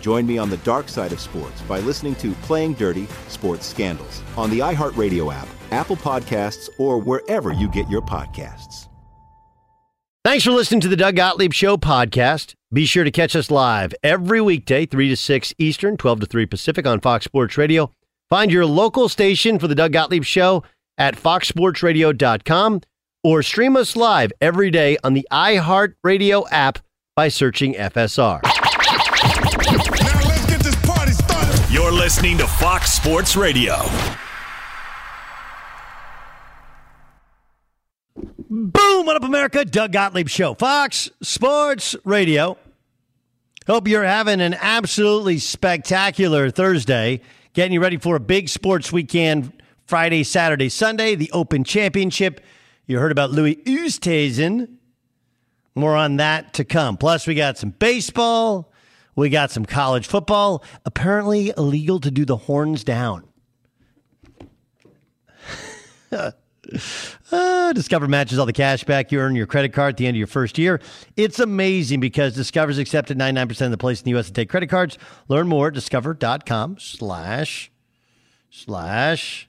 Join me on the dark side of sports by listening to Playing Dirty Sports Scandals on the iHeartRadio app, Apple Podcasts, or wherever you get your podcasts. Thanks for listening to the Doug Gottlieb Show podcast. Be sure to catch us live every weekday, 3 to 6 Eastern, 12 to 3 Pacific on Fox Sports Radio. Find your local station for the Doug Gottlieb Show at foxsportsradio.com or stream us live every day on the iHeartRadio app by searching FSR. Listening to Fox Sports Radio. Boom! What up, America? Doug Gottlieb Show, Fox Sports Radio. Hope you're having an absolutely spectacular Thursday. Getting you ready for a big sports weekend Friday, Saturday, Sunday, the Open Championship. You heard about Louis Oosthuizen. More on that to come. Plus, we got some baseball. We got some college football. Apparently illegal to do the horns down. Uh, Discover matches all the cash back you earn your credit card at the end of your first year. It's amazing because Discover's accepted 99% of the places in the U.S. to take credit cards. Learn more at discover.com slash slash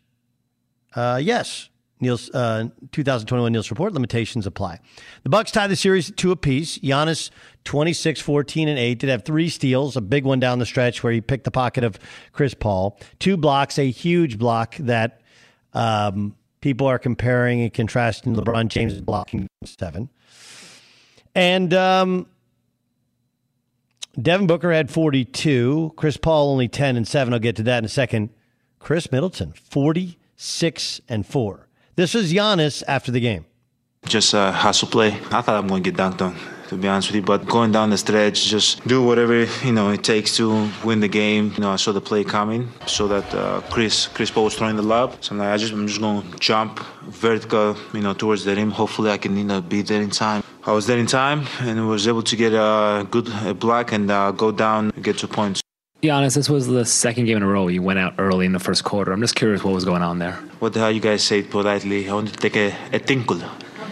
uh, yes. Neil's uh, 2021 Nilson report limitations apply. The Bucks tied the series two apiece. Giannis 26, 14, and 8 did have three steals, a big one down the stretch where he picked the pocket of Chris Paul, two blocks, a huge block that um, people are comparing and contrasting LeBron James blocking seven. And um, Devin Booker had 42, Chris Paul only 10 and 7. I'll get to that in a second. Khris Middleton 46 and 4. This was Giannis after the game. Just a hustle play. I thought I'm going to get dunked on, to be honest with you. But going down the stretch, just do whatever you know it takes to win the game. You know, I saw the play coming, so that uh, Chris Chris Paul was throwing the lob. So I'm like, I just I'm just going to jump vertical, you know, towards the rim. Hopefully, I can you know be there in time. I was there in time and was able to get a good block and uh, go down, and get two points. Giannis, this was the second game in a row you went out early in the first quarter. I'm just curious what was going on there. What the hell you guys say politely? I wanted to take a, a tinkle.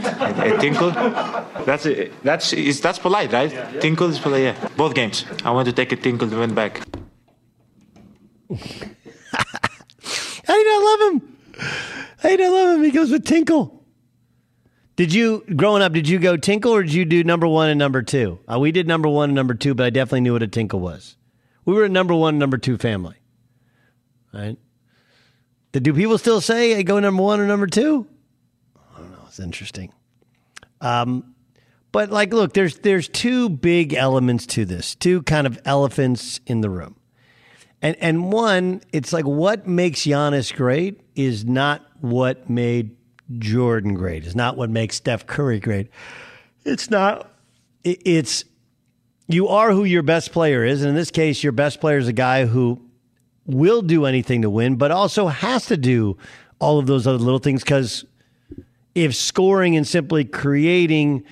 A, a tinkle? That's a, that's is that's polite, right? Yeah, yeah. Tinkle is polite. Yeah. Both games. I went to take a tinkle and went back. How do you not love him? How do you not love him? He goes with tinkle. Did you growing up? Did you go tinkle or did you do number one and number two? Uh, we did number one and number two, but I definitely knew what a tinkle was. We were a number one, number two family. Right? Do people still say I go number one or number two? Interesting. Um, But like, look, there's there's two big elements to this, two kind of elephants in the room. And and one, it's like what makes Giannis great is not what made Jordan great. It's not what makes Steph Curry great. It's not. It's you are who your best player is, and in this case, your best player is a guy who will do anything to win, but also has to do all of those other little things because if scoring and simply creating,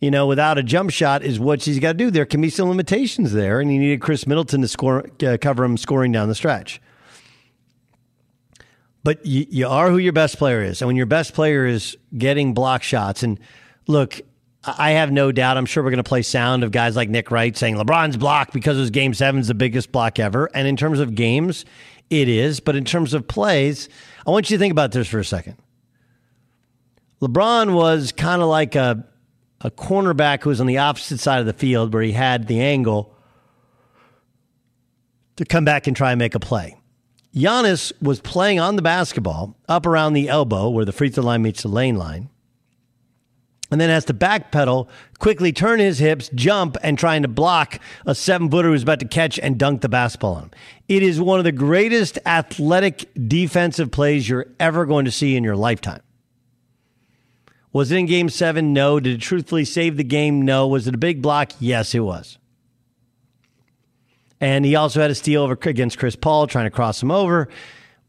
you know, without a jump shot is what she's got to do, there can be some limitations there, and you needed Khris Middleton to score, uh, cover him scoring down the stretch. But you, you are who your best player is, and when your best player is getting block shots, and look, I have no doubt. I'm sure we're going to play sound of guys like Nick Wright saying LeBron's block because his game seven is the biggest block ever. And in terms of games, it is. But in terms of plays, I want you to think about this for a second. LeBron was kind of like a, a cornerback who was on the opposite side of the field where he had the angle to come back and try and make a play. Giannis was playing on the basketball up around the elbow where the free throw line meets the lane line and then has to backpedal, quickly turn his hips, jump, and trying to block a seven footer who's about to catch and dunk the basketball on him. It is one of the greatest athletic defensive plays you're ever going to see in your lifetime. Was it in game seven? No. Did it truthfully save the game? No. Was it a big block? Yes, it was. And he also had a steal over against Chris Paul, trying to cross him over.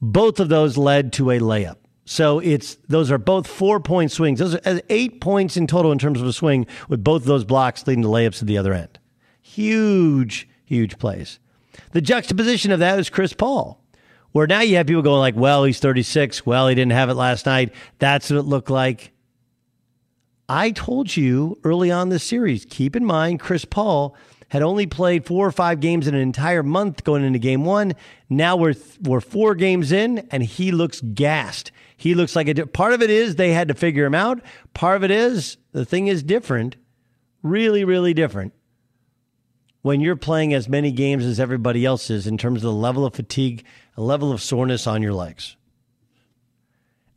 Both of those led to a layup. So it's those are both four point swings. Those are uh, eight points in total in terms of a swing, with both of those blocks leading to layups at the other end. Huge, huge plays. The juxtaposition of that is Chris Paul, where now you have people going like, "Well, he's 36. Well, he didn't have it last night. That's what it looked like." I told you early on this series. Keep in mind, Chris Paul had only played four or five games in an entire month going into game one. Now we're we're four games in, and he looks gassed. He looks like a part of it is they had to figure him out. Part of it is the thing is different, really, really different. When you're playing as many games as everybody else is in terms of the level of fatigue, a level of soreness on your legs.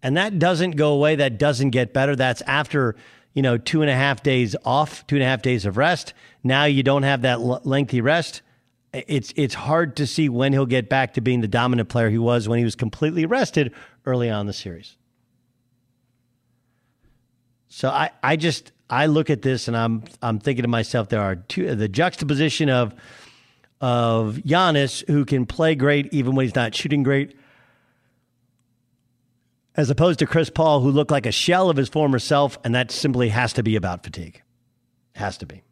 And that doesn't go away. That doesn't get better. That's after, you know, two and a half days off, two and a half days of rest. Now you don't have that lengthy rest it's it's hard to see when he'll get back to being the dominant player he was when he was completely rested early on the series. So I, I just I look at this and I'm I'm thinking to myself there are two the juxtaposition of of Giannis who can play great even when he's not shooting great as opposed to Chris Paul who looked like a shell of his former self and that simply has to be about fatigue. Has to be.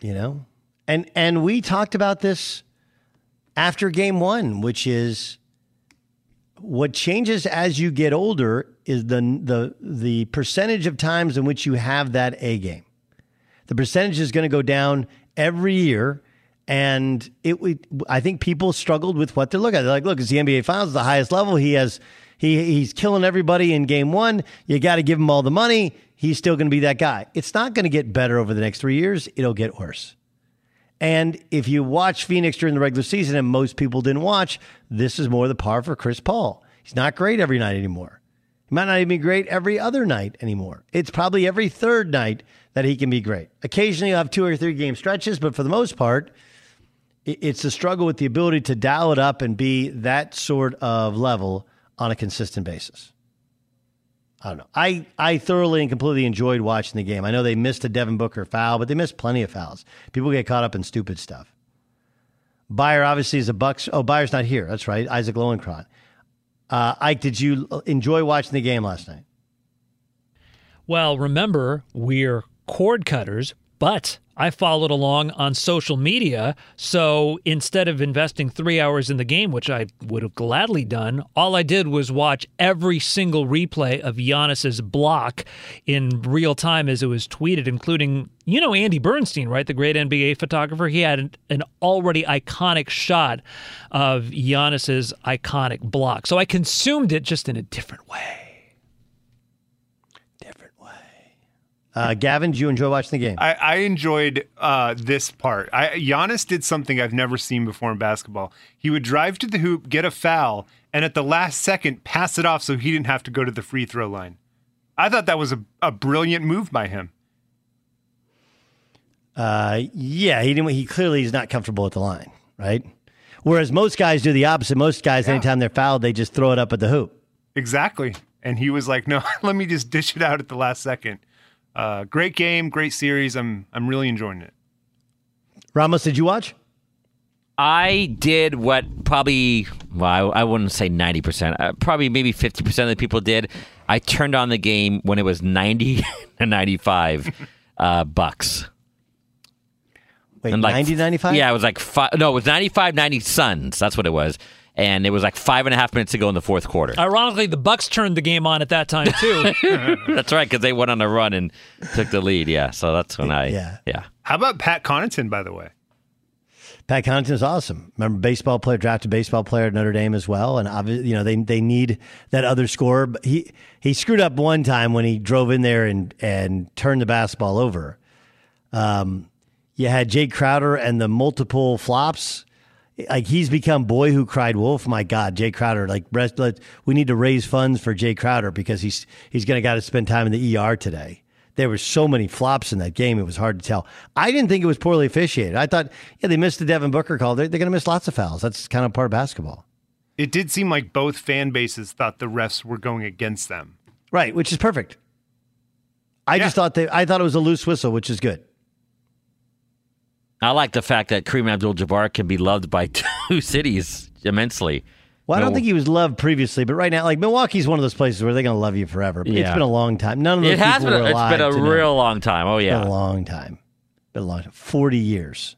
you know and and we talked about this after game one which is what changes as you get older is the the the percentage of times in which you have that a game the percentage is going to go down every year and it I think people struggled with what to look at. They're like, look, it's the NBA Finals, the highest level. He has he he's killing everybody in game one. You got to give him all the money he's still going to be that guy. It's not going to get better over the next three years, it'll get worse. And if you watch Phoenix during the regular season, and most people didn't watch, this is more the par for Chris Paul. He's not great every night anymore. He might not even be great every other night anymore. It's probably every third night that he can be great. Occasionally, you'll have two or three game stretches, but for the most part, it's a struggle with the ability to dial it up and be that sort of level on a consistent basis. I don't know. I, I thoroughly and completely enjoyed watching the game. I know they missed a Devin Booker foul, but they missed plenty of fouls. People get caught up in stupid stuff. Buyer obviously is a Bucks. Oh, Buyer's not here. That's right. Isaac Lowenkron. Uh, Ike, did you enjoy watching the game last night? Well, remember, we're cord cutters, but I followed along on social media. So instead of investing three hours in the game, which I would have gladly done, all I did was watch every single replay of Giannis's block in real time as it was tweeted, including, you know, Andy Bernstein, right? The great NBA photographer. He had an already iconic shot of Giannis's iconic block. So I consumed it just in a different way. Uh, Gavin, did you enjoy watching the game? I, I enjoyed uh, this part. I, Giannis did something I've never seen before in basketball. He would drive to the hoop, get a foul, and at the last second pass it off so he didn't have to go to the free throw line. I thought that was a, a brilliant move by him. Uh, yeah, he didn't. He clearly is not comfortable at the line, right? Whereas most guys do the opposite. Most guys, anytime they're fouled, they just throw it up at the hoop. Exactly. And he was like, "No, let me just dish it out at the last second. Uh, great game, great series. I'm I'm really enjoying it. Ramos, did you watch? I did what probably, well, I, I wouldn't say 90%, uh, probably maybe 50% of the people did. I turned on the game when it was 90 to 95 uh, bucks. Wait, And like- 90 95? Yeah, it was like five, no, it was 95 90 Suns. That's what it was. And it was like five and a half minutes to go in the fourth quarter. Ironically, the Bucks turned the game on at that time too. that's right, because they went on a run and took the lead. Yeah, so that's when I, Yeah. yeah. How about Pat Connaughton, by the way? Pat Connaughton is awesome. Remember, baseball player, drafted baseball player at Notre Dame as well, and obviously, you know they they need that other scorer. But he he screwed up one time when he drove in there and and turned the basketball over. Um, you had Jae Crowder and the multiple flops. Like he's become boy who cried wolf. My God, Jae Crowder. Like rest, let, we need to raise funds for Jae Crowder because he's he's going to got to spend time in the ER today. There were so many flops in that game; it was hard to tell. I didn't think it was poorly officiated. I thought, yeah, they missed the Devin Booker call. They're, they're going to miss lots of fouls. That's kind of part of basketball, It did seem like both fan bases thought the refs were going against them. right? Which is perfect. I just thought they. I thought it was a loose whistle, which is good. I like the fact that Kareem Abdul-Jabbar can be loved by two cities immensely. Well, I don't think he was loved previously, but right now, like Milwaukee's one of those places where they're going to love you forever. But It's Yeah. been a long time. None of those It has people been. A, were it's alive been a to know. real long time. Oh It's yeah. been a long time. Been a long time. Forty years,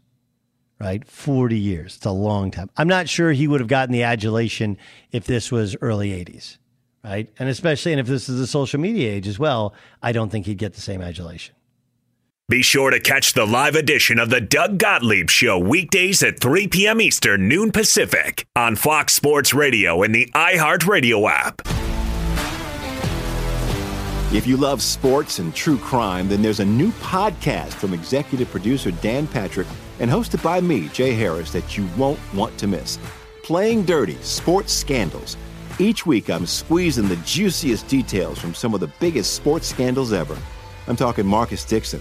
right? Forty years. It's a long time. I'm not sure he would have gotten the adulation if this was early '80s, right? And especially, and if this is the social media age as well, I don't think he'd get the same adulation. Be sure to catch the live edition of the Doug Gottlieb Show weekdays at 3 p.m. Eastern, noon Pacific on Fox Sports Radio and the iHeartRadio app. If you love sports and true crime, then there's a new podcast from executive producer Dan Patrick and hosted by me, Jay Harris, that you won't want to miss. Playing Dirty Sports Scandals. Each week, I'm squeezing the juiciest details from some of the biggest sports scandals ever. I'm talking Marcus Dixon,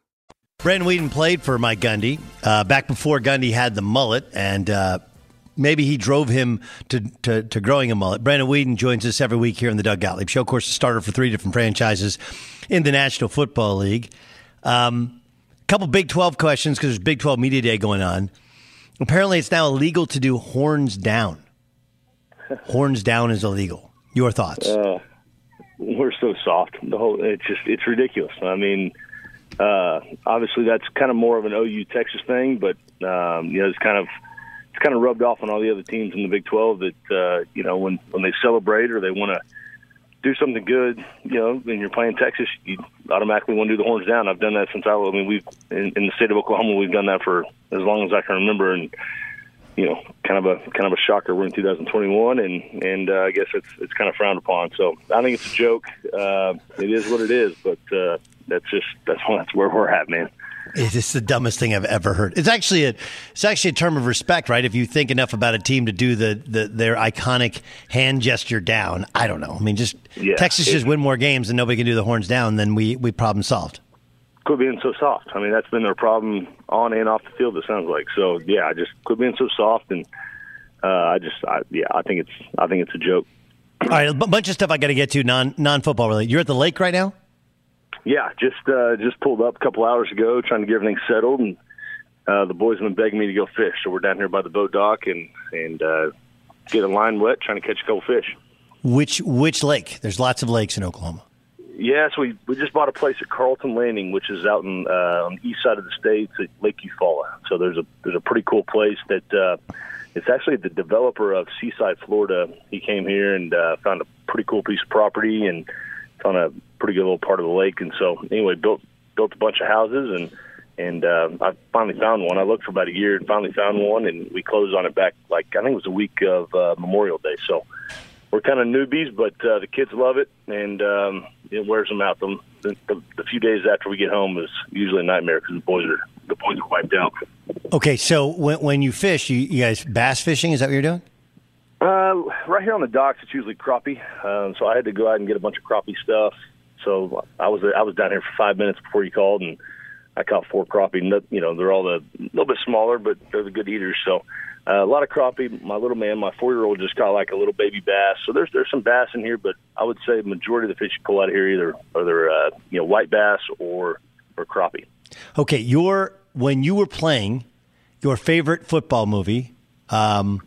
Brandon Weeden played for Mike Gundy uh, back before Gundy had the mullet, and uh, maybe he drove him to, to, to, growing a mullet. Brandon Weeden joins us every week here in the Doug Gottlieb Show. Of course, a starter for three different franchises in the National Football League. A um, couple Big 12 questions because there's Big 12 Media Day going on. Apparently, it's now illegal to do horns down. horns down is illegal. Your thoughts? Uh, we're so soft. The whole it's just it's ridiculous. I mean, uh, obviously that's kind of more of an OU Texas thing, but um, you know it's kind of it's kind of rubbed off on all the other teams in the Big 12 that uh, you know when when they celebrate or they want to do something good, you know, and you're playing Texas, you automatically want to do the horns down. I've done that since I, I mean, we've in, in the state of Oklahoma, we've done that for as long as I can remember, and you know, kind of a kind of a shocker. We're in 2021, and and uh, I guess it's it's kind of frowned upon. So I think it's a joke. Uh, it is what it is, but uh, that's just that's that's where we're at, man. It is the dumbest thing I've ever heard. It's actually a it's actually a term of respect, right? If you think enough about a team to do the, the their iconic hand gesture down, I don't know. I mean, just yeah, Texas just win more games and nobody can do the horns down, then we we problem solved quit being so soft. I mean, that's been their problem on and off the field. It sounds like so. Yeah, I just quit being so soft, and uh, I just, I, yeah, I think it's, I think it's a joke. All right, a bunch of stuff I got to get to non non football related. You're at the lake right now. Yeah, just uh, just pulled up a couple hours ago, trying to get everything settled, and uh, the boys have been begging me to go fish. So we're down here by the boat dock and and uh, get a line wet, trying to catch a couple fish. Which which lake? There's lots of lakes in Oklahoma. Yes, we we just bought a place at Carlton Landing, which is out in uh, on the east side of the state, at Lake Eufaula. So there's a there's a pretty cool place that uh, it's actually the developer of Seaside, Florida. He came here and uh, found a pretty cool piece of property and on a pretty good little part of the lake. And so anyway, built built a bunch of houses and and uh, I finally found one. I looked for about a year and finally found one, and we closed on it back like I think it was a week of uh, Memorial Day. So we're kind of newbies, but uh, the kids love it, and um, it wears them out. The, the, the few days after we get home is usually a nightmare because the boys are the boys are wiped out. Okay, so when when you fish, you, you guys bass fishing? Is that what you're doing? Uh, right here on the docks, it's usually crappie. Um, so I had to go out and get a bunch of crappie stuff. So I was I was down here for five minutes before you called, and I caught four crappie. You know, they're all the a little bit smaller, but they're the good eaters. So uh, a lot of crappie. My little man, my four year old, just caught like a little baby bass. So there's there's some bass in here, but I would say the majority of the fish you pull out of here either are they're uh, you know white bass or or crappie. Okay, your when you were playing, your favorite football movie, um,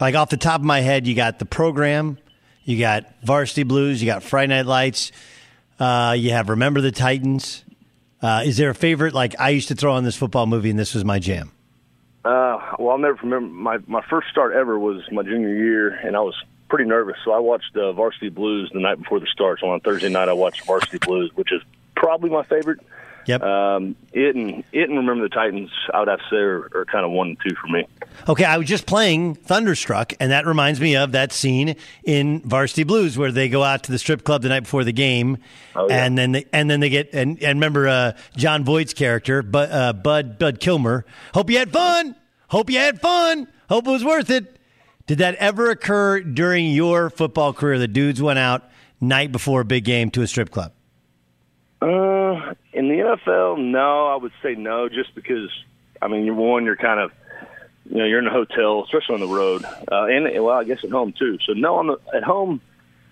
like off the top of my head, you got the program, you got Varsity Blues, you got Friday Night Lights, uh, you have Remember the Titans. Uh, is there a favorite? Like I used to throw on this football movie, and this was my jam. Uh, well, I'll never remember my my first start ever was my junior year, and I was pretty nervous. So I watched uh, Varsity Blues the night before the start. So on Thursday night, I watched Varsity Blues, which is probably my favorite. Yep. Um, it and it and Remember the Titans, I would have to say are, are kind of one and two for me. Okay, I was just playing Thunderstruck, and that reminds me of that scene in Varsity Blues where they go out to the strip club the night before the game, Oh, yeah. and then they, and then they get and, and remember uh, Jon Voight's character, but uh, Bud Bud Kilmer. Hope you had fun. Hope you had fun. Hope it was worth it. Did that ever occur during your football career? The dudes went out night before a big game to a strip club. Uh, in the NFL, no, I would say no, just because I mean, you're one, you're kind of, you know, you're in a hotel, especially on the road, uh, and well, I guess at home too. So no, on the at home,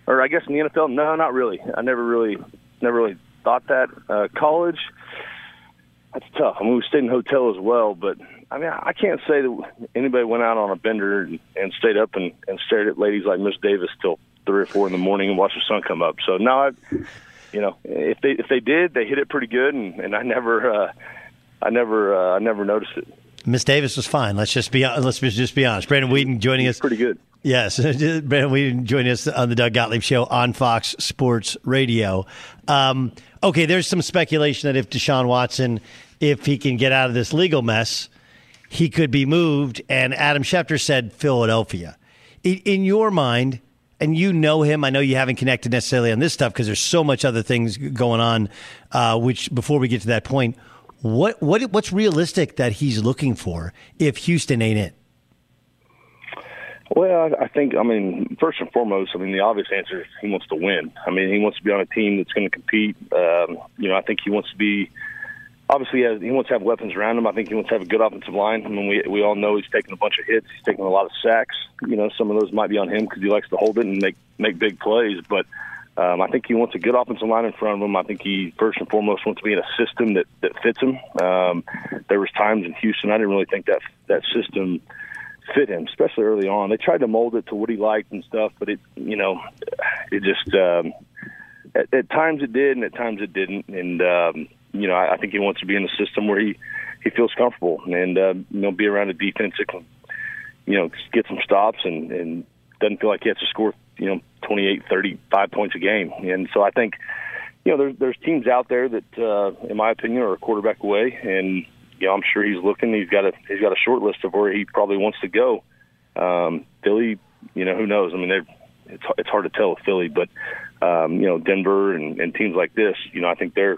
or I guess in the NFL, no, not really. I never really, never really thought that. Uh, college, that's tough. I mean, we stayed in a hotel as well, but I mean, I can't say that anybody went out on a bender and, and stayed up and, and stared at ladies like Miss Davis till three or four in the morning and watched the sun come up. So no, I, you know, if they if they did, they hit it pretty good, and, and I never, uh, I never, uh, I never noticed it. Miss Davis was fine. Let's just be let's just be honest. Brandon Weeden joining us. Pretty good. Yes, Brandon Weeden joining us on the Doug Gottlieb Show on Fox Sports Radio. Um, okay, there's some speculation that if Deshaun Watson, if he can get out of this legal mess, he could be moved. And Adam Schefter said Philadelphia. In, in your mind, and you know him, I know you haven't connected necessarily on this stuff because there's so much other things going on. Uh, which before we get to that point, what what what's realistic that he's looking for if Houston ain't it? Well, I, think, I mean, first and foremost, I mean, the obvious answer is he wants to win. I mean, he wants to be on a team that's going to compete. Um, you know, I think he wants to be. Obviously, he, has, he wants to have weapons around him. I think he wants to have a good offensive line. I mean, we we all know he's taking a bunch of hits. He's taking a lot of sacks. You know, some of those might be on him because he likes to hold it and make make big plays. But um, I think he wants a good offensive line in front of him. I think he first and foremost wants to be in a system that that fits him. Um, there was times in Houston I didn't really think that that system fit him, especially early on. They tried to mold it to what he liked and stuff, but it, you know, it just um, at, at times it did, and at times it didn't. And um, you know, I, I think he wants to be in a system where he he feels comfortable and uh, you know be around a defense that can you know get some stops and and doesn't feel like he has to score you know 28, 35 points a game. And so I think you know there's there's teams out there that, uh, in my opinion, are a quarterback away and you know, I'm sure he's looking. He's got a he's got a short list of where he probably wants to go. Um, Philly, you know, who knows? I mean, they're it's it's hard to tell with Philly, but um, you know, Denver and, and teams like this, you know, I think they're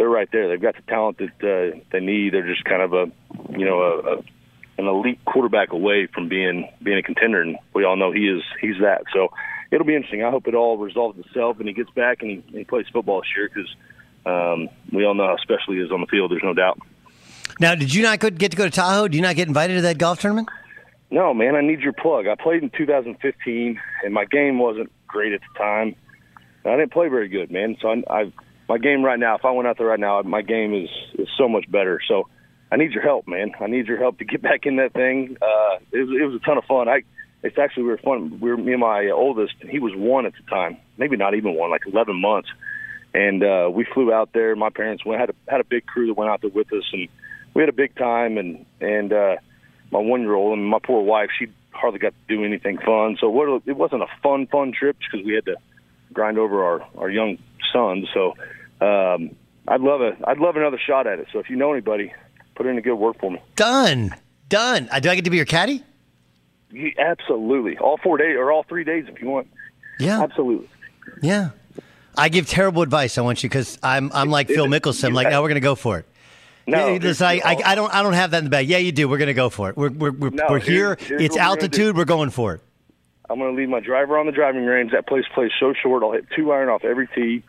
they're right there. They've got the talent that uh, they need. They're just kind of a you know a, a an elite quarterback away from being being a contender, and we all know he is he's that. So it'll be interesting. I hope it all resolves itself and he gets back and he, and he plays football this year because um, we all know how special he is on the field. There's no doubt. Now, did you not get to go to Tahoe? Did you not get invited to that golf tournament? No, man, I need your plug. I played in 2015, and my game wasn't great at the time. I didn't play very good, man. So I, I my game right now, if I went out there right now, my game is is so much better. So I need your help, man. I need your help to get back in that thing. Uh, it, was, it was a ton of fun. I it's actually we were fun. We were me and my oldest. He was one at the time, maybe not even one, like 11 months. And uh, we flew out there. My parents went had a had a big crew that went out there with us, and we had a big time. And and uh, my one year old and my poor wife, she hardly got to do anything fun. So what it wasn't a fun fun trip because we had to grind over our our young son. So um, I'd love a I'd love another shot at it. So if you know anybody, put in a good word for me. Done, done. Uh, do I get to be your caddy? Yeah, absolutely, all four days or all three days if you want. Yeah, absolutely. Yeah, I give terrible advice. I want you because I'm I'm like It- Phil it- Mickelson. I'm like, now we're gonna go for it. No, Yeah, here's listen, I, I, don't I don't have that in the bag. Yeah, you do. We're gonna go for it. We're we're we're, No, we're here. here's it's we're altitude. We're going for it. I'm going to leave my driver on the driving range. That place plays so short. I'll hit two iron off every tee.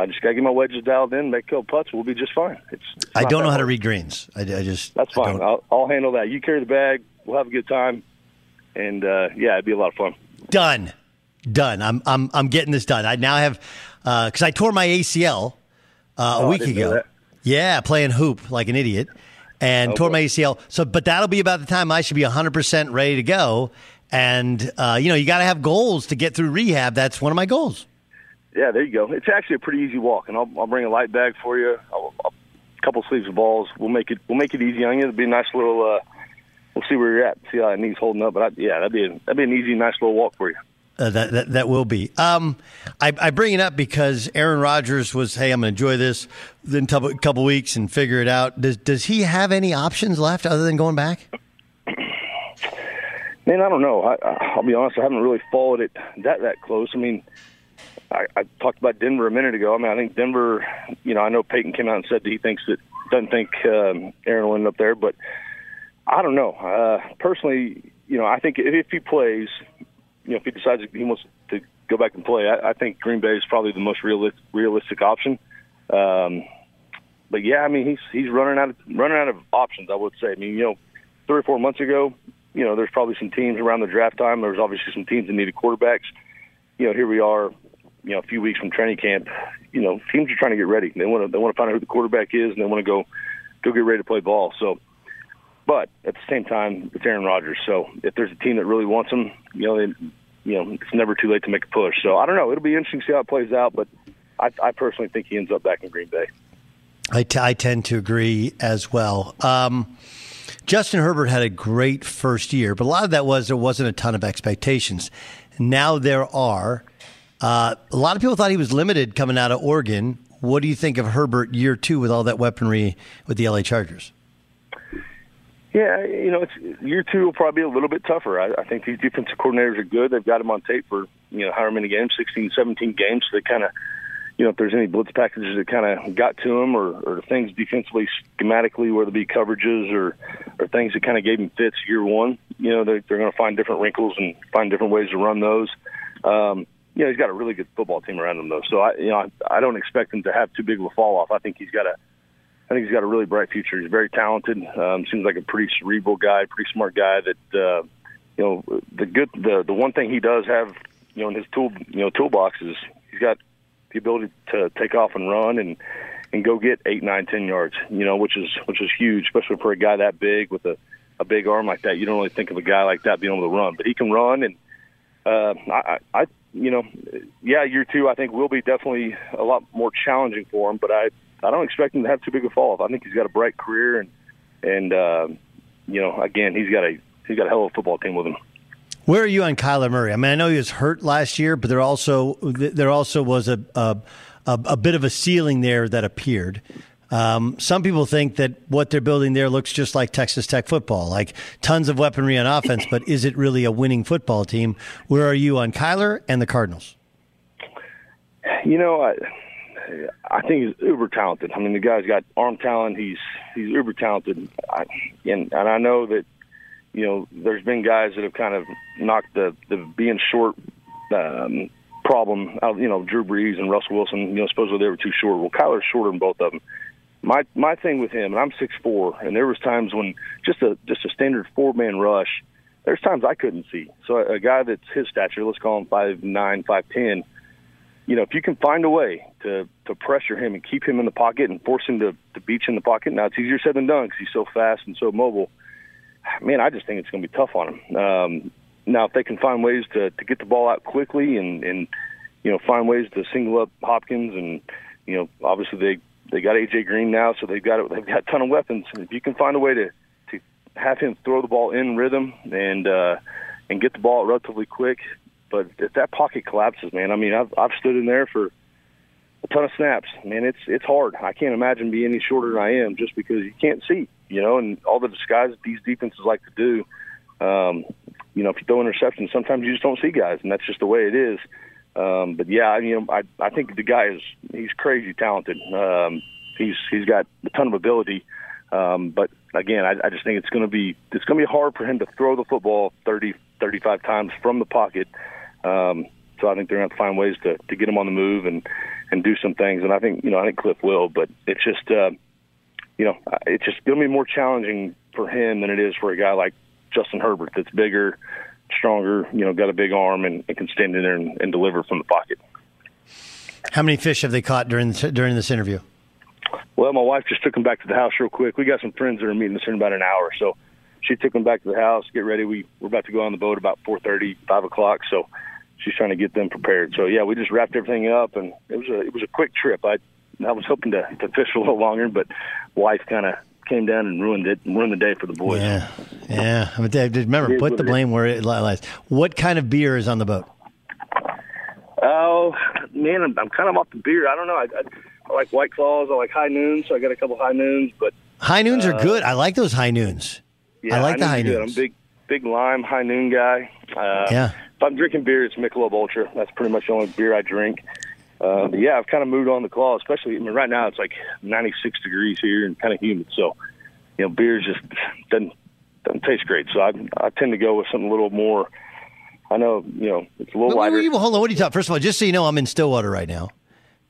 I just got to get my wedges dialed in, make a couple putts. We'll be just fine. It's, it's I don't know how to read greens. I, I just That's fine. I'll, I'll handle that. You carry the bag. We'll have a good time, and uh, yeah, it'd be a lot of fun. Done. Done. I'm I'm I'm getting this done. I now have because I tore my ACL uh, Oh, a week ago. Yeah, playing hoop like an idiot, and Oh, tore boy. my ACL. So, but that'll be about the time I should be 100 percent ready to go. And uh, you know, you got to have goals to get through rehab. That's one of my goals. Yeah, there you go. It's actually a pretty easy walk, and I'll, I'll bring a light bag for you. I'll, I'll couple sleeves of balls. We'll make it we'll make it easy on you. It'll be a nice little. Uh, we'll see where you're at. See how that knee's holding up. But I, yeah, that'd be a, that'd be an easy, nice little walk for you. Uh, that, that that will be. Um, I, I bring it up because Aaron Rodgers was, hey, I'm going to enjoy this, then a couple weeks and figure it out. Does does he have any options left other than going back? Man, I don't know. I, I'll be honest. I haven't really followed it that that close. I mean, I, I talked about Denver a minute ago. I mean, I think Denver. You know, I know Peyton came out and said that he thinks that doesn't think um, Aaron will end up there, but I don't know. Uh, personally, you know, I think if, if he plays, you know, if he decides he wants to go back and play, I, I think Green Bay is probably the most realistic, realistic option. Um, but yeah, I mean, he's he's running out of running out of options. I would say. I mean, you know, three or four months ago, you know, there's probably some teams around the draft time. There's obviously some teams that needed quarterbacks. You know, here we are, you know, a few weeks from training camp. You know, teams are trying to get ready. They want to they want to find out who the quarterback is, and they want to go go get ready to play ball. So, but at the same time, it's Aaron Rodgers. So if there's a team that really wants him, you know, they, you know, it's never too late to make a push. So I don't know. It'll be interesting to see how it plays out, but I, I personally think he ends up back in Green Bay. I, t- I tend to agree as well. Um, Justin Herbert had a great first year, but a lot of that was there wasn't a ton of expectations. Now there are. Uh, a lot of people thought he was limited coming out of Oregon. What do you think of Herbert year two with all that weaponry with the LA Chargers? Yeah, you know, it's year two will probably be a little bit tougher. I, I think these defensive coordinators are good. They've got him on tape for you know however many games, 16, 17 games. So they kind of you know, if there's any blitz packages that kind of got to him or, or things defensively, schematically, whether it be coverages or, or things that kind of gave him fits year one, you know, they're, they're going to find different wrinkles and find different ways to run those. Um, you know, he's got a really good football team around him, though. So I, you know, I, I don't expect him to have too big of a fall off. I think he's got a, I think he's got a really bright future. He's very talented. Um, seems like a pretty cerebral guy, pretty smart guy. That uh, you know, the good, the the one thing he does have, you know, in his tool, you know, toolbox is he's got the ability to take off and run and and go get eight, nine, ten yards. You know, which is which is huge, especially for a guy that big with a a big arm like that. You don't really think of a guy like that being able to run, but he can run. And uh, I, I, you know, yeah, year two I think will be definitely a lot more challenging for him. But I I don't expect him to have too big a fall off. I think he's got a bright career and and uh, you know, again, he's got a he's got a hell of a football team with him. Where are you on Kyler Murray? I mean, I know he was hurt last year, but there also there also was a a, a bit of a ceiling there that appeared. Um, some people think that what they're building there looks just like Texas Tech football, like tons of weaponry on offense, but is it really a winning football team? Where are you on Kyler and the Cardinals? You know, I, I think he's uber talented. I mean, the guy's got arm talent. He's he's uber talented, I, and and I know that you know, there's been guys that have kind of knocked the the being short um, problem out. You know, Drew Brees and Russell Wilson. You know, supposedly they were too short. Well, Kyler's shorter than both of them. My my thing with him, and I'm six four, and there was times when just a just a standard four man rush. There's times I couldn't see. So a, a guy that's his stature, let's call him five nine, five ten. You know, if you can find a way to to pressure him and keep him in the pocket and force him to to beach in the pocket, now it's easier said than done because he's so fast and so mobile man, I just think it's going to be tough on him. Um, now, if they can find ways to, to get the ball out quickly and, and you know find ways to single up Hopkins and you know obviously they they got AJ Green now, so they've got they've got a ton of weapons. And if you can find a way to to have him throw the ball in rhythm and uh, and get the ball relatively quick, but if that pocket collapses, man, I mean I've I've stood in there for a ton of snaps. Man, it's it's hard. I can't imagine being any shorter than I am just because you can't see you know, and all the disguise these defenses like to do. Um, you know, if you throw interceptions, sometimes you just don't see guys, and that's just the way it is. Um, but yeah, you know, I I think the guy is he's crazy talented. Um, he's he's got a ton of ability. Um, but again, I, I just think it's going to be it's going to be hard for him to throw the football 30, 35 times from the pocket. Um, so I think they're going to find ways to to get him on the move and and do some things. And I think you know I think Kliff will, but it's just uh, you know, it's just going to be more challenging for him than it is for a guy like Justin Herbert that's bigger, stronger, you know, got a big arm and, and can stand in there and, and, deliver from the pocket. How many fish have they caught during this, during this interview? Well, my wife just took them back to the house real quick. We got some friends that are meeting us in about an hour, so she took them back to the house. Get ready. We we're about to go on the boat about four thirty, five o'clock. So she's trying to get them prepared. So yeah, we just wrapped everything up, and it was a it was a quick trip. I I was hoping to, to fish a little longer, but wife kind of came down and ruined it, and ruined the day for the boys. Yeah, yeah. I mean, Remember, put the blame where it lies. What kind of beer is on the boat? Oh man, I'm, I'm kind of off the beer. I don't know. I, I, I like White Claws. I like High Noons, so I got a couple High Noons. But High noons are Uh, good. I like those high noons. yeah, I like the high are good. noons. I'm a big, big lime High Noon guy. Uh, Yeah. If I'm drinking beer, it's Michelob Ultra. That's pretty much the only beer I drink. Uh, but yeah, I've kind of moved on the claw, especially I mean, right now. It's like 96 degrees here and kind of humid, so you know, beer just doesn't doesn't taste great. So I I tend to go with something a little more. I know you know it's a little lighter. hold on. What are you talking? First of all, just so you know, I'm in Stillwater right now.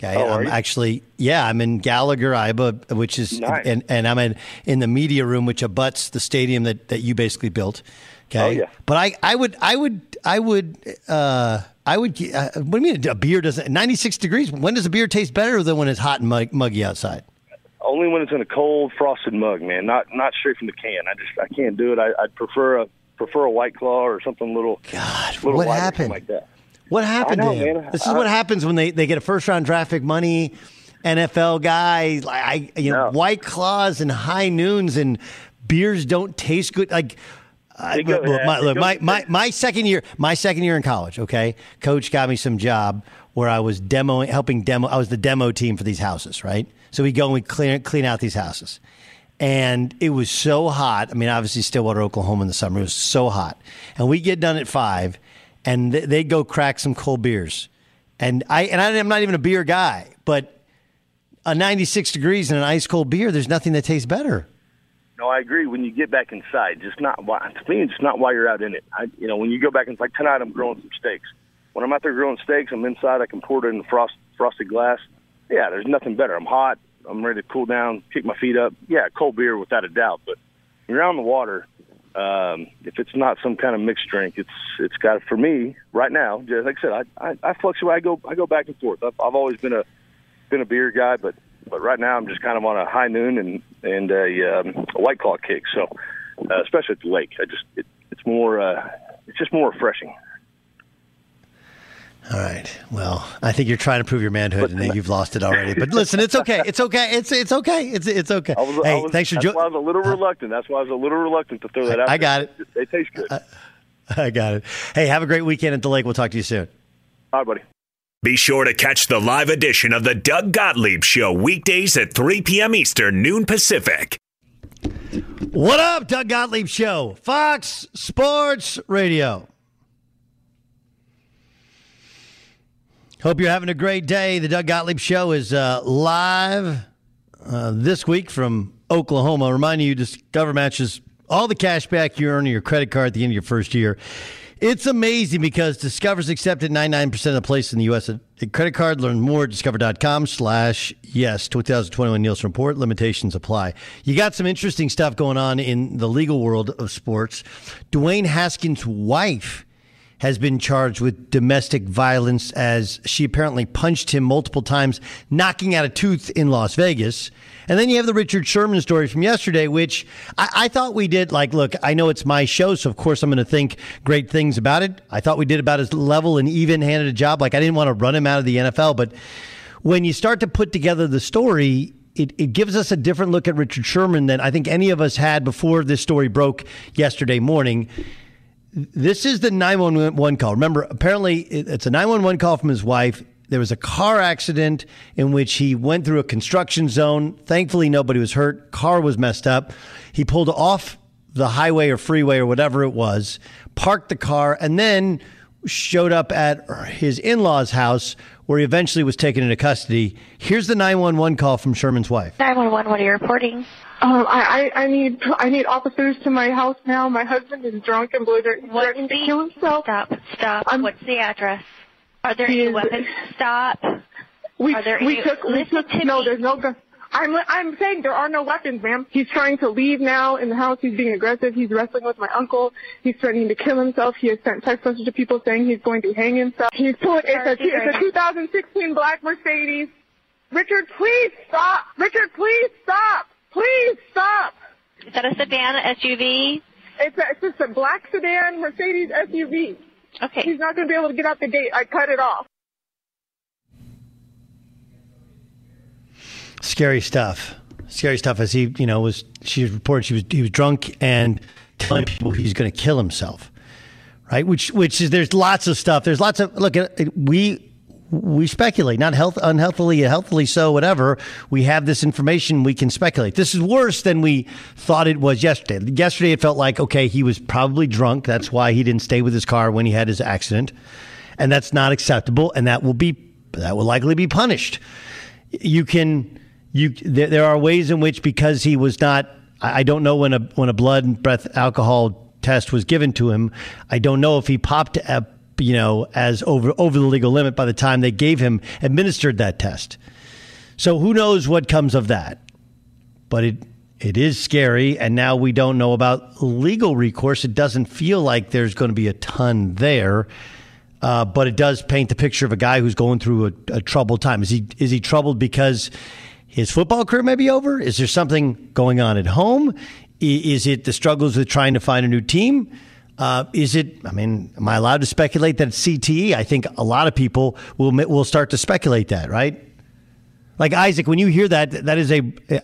Okay, Oh, I'm actually yeah, I'm in Gallagher-Iba, which is Nice. and and I'm in in the media room, which abuts the stadium that that you basically built. Okay, Oh, yeah. but I I would I would I would uh I would uh, what do you mean a beer doesn't 96 degrees? When does a beer taste better than when it's hot and mug, muggy outside? Only when it's in a cold frosted mug, man. Not not straight from the can. I just I can't do it. I, I'd prefer a prefer a white claw or something little. God, little what happened? like that. What happened know, to him? man. This is I- what happens when they, they get a first round draft pick money, NFL guy, like I you know, white claws and high noons and beers don't taste good. Like Uh, I, They look, my, look, my, my, my second year, my second year in college. Okay, coach got me some job where I was demoing, helping demo. I was the demo team for these houses, right? So we go and we clean clean out these houses, and it was so hot. I mean, obviously Stillwater, Oklahoma in the summer. It was so hot, and we get done at five, and th- they go crack some cold beers, and I and I'm not even a beer guy, but a 96 degrees and an ice cold beer, there's nothing that tastes better. No, I agree. When you get back inside, just not why to me, it's not why you're out in it. I, you know, when you go back and like tonight, I'm grilling some steaks. When I'm out there grilling steaks, I'm inside. I can pour it in frost frosted glass. Yeah, there's nothing better. I'm hot. I'm ready to cool down, kick my feet up. Yeah, cold beer without a doubt. But when you're on the water, um, if it's not some kind of mixed drink, it's it's got for me right now. Like I said, I I, I fluctuate. I go I go back and forth. I've, I've always been a been a beer guy, but but right now I'm just kind of on a high noon and and a, um, a white claw kick. So uh, especially at the lake, I just it, it's more uh, it's just more refreshing. All right. Well, I think you're trying to prove your manhood, and you've lost it already. But listen, it's okay. It's okay. It's it's okay. It's it's okay. I was, hey, I was, thanks for joining. I was a little reluctant. That's why I was a little reluctant to throw that out. I got it. They taste good. I got it. Hey, have a great weekend at the lake. We'll talk to you soon. All right, buddy. Be sure to catch the live edition of the Doug Gottlieb Show weekdays at 3 p.m. Eastern, noon Pacific. What up, Doug Gottlieb Show, Fox Sports Radio. Hope you're having a great day. The Doug Gottlieb Show is uh, live uh, this week from Oklahoma. Reminding you, Discover matches all the cash back you earn on your credit card at the end of your first year. It's amazing because Discover's accepted 99% of the places in the U.S. Credit card. Learn more at discover.com slash yes. 2021 Nielsen Report. Limitations apply. You got some interesting stuff going on in the legal world of sports. Dwayne Haskins' wife has been charged with domestic violence as she apparently punched him multiple times, knocking out a tooth in Las Vegas. And then you have the Richard Sherman story from yesterday, which I, I thought we did. Like, look, I know it's my show, so of course I'm going to think great things about it. I thought we did about as level and even handed a job. Like, I didn't want to run him out of the NFL, but when you start to put together the story, it, it gives us a different look at Richard Sherman than I think any of us had before this story broke yesterday morning. This is the 911 call. Remember, apparently it's a 911 call from his wife. There was a car accident in which he went through a construction zone. Thankfully, nobody was hurt. Car was messed up. He pulled off the highway or freeway or whatever it was, parked the car, and then showed up at his in law's house where he eventually was taken into custody. Here's the 911 call from Sherman's wife. 911, what are you reporting? Um, I, I, I need I need officers to my house now. My husband is drunk and belligerent. He's What threatening to kill himself. Stop, stop. What's the address? Are there any weapons? Stop. We Are there we any- took we took to no. me. There's no gun. I'm I'm saying there are no weapons, ma'am. He's trying to leave now in the house. He's being aggressive. He's wrestling with my uncle. He's threatening to kill himself. He has sent text messages to people saying he's going to hang himself. He's pulling. It's a, it's a 2016 black Mercedes. Richard, please stop. Richard, please stop. Please stop. Is that a sedan, SUV? It's a, it's just a black sedan Mercedes SUV. Okay. He's not going to be able to get out the gate. I cut it off. Scary stuff. Scary stuff. As he, you know, was she reported she was he was drunk and telling people he's going to kill himself. Right. Which which is there's lots of stuff. There's lots of look. We we speculate, not health unhealthily, healthily so, whatever. We have this information. We can speculate. This is worse than we thought it was yesterday. Yesterday, it felt like okay, he was probably drunk. That's why he didn't stay with his car when he had his accident, and that's not acceptable. And that will be that will likely be punished. You can you there, there are ways in which because he was not. I don't know when a when a blood and breath alcohol test was given to him. I don't know if he popped a you know, as over over the legal limit by the time they gave him administered that test. So who knows what comes of that? But it it is scary, and now we don't know about legal recourse. It doesn't feel like there's going to be a ton there, uh, but it does paint the picture of a guy who's going through a, a troubled time. Is he is he troubled because his football career may be over? Is there something going on at home? Is it the struggles with trying to find a new team? Uh, is it? I mean, am I allowed to speculate that it's CTE? I think a lot of people will will start to speculate that, right? Like Isaac, when you hear that, that is a,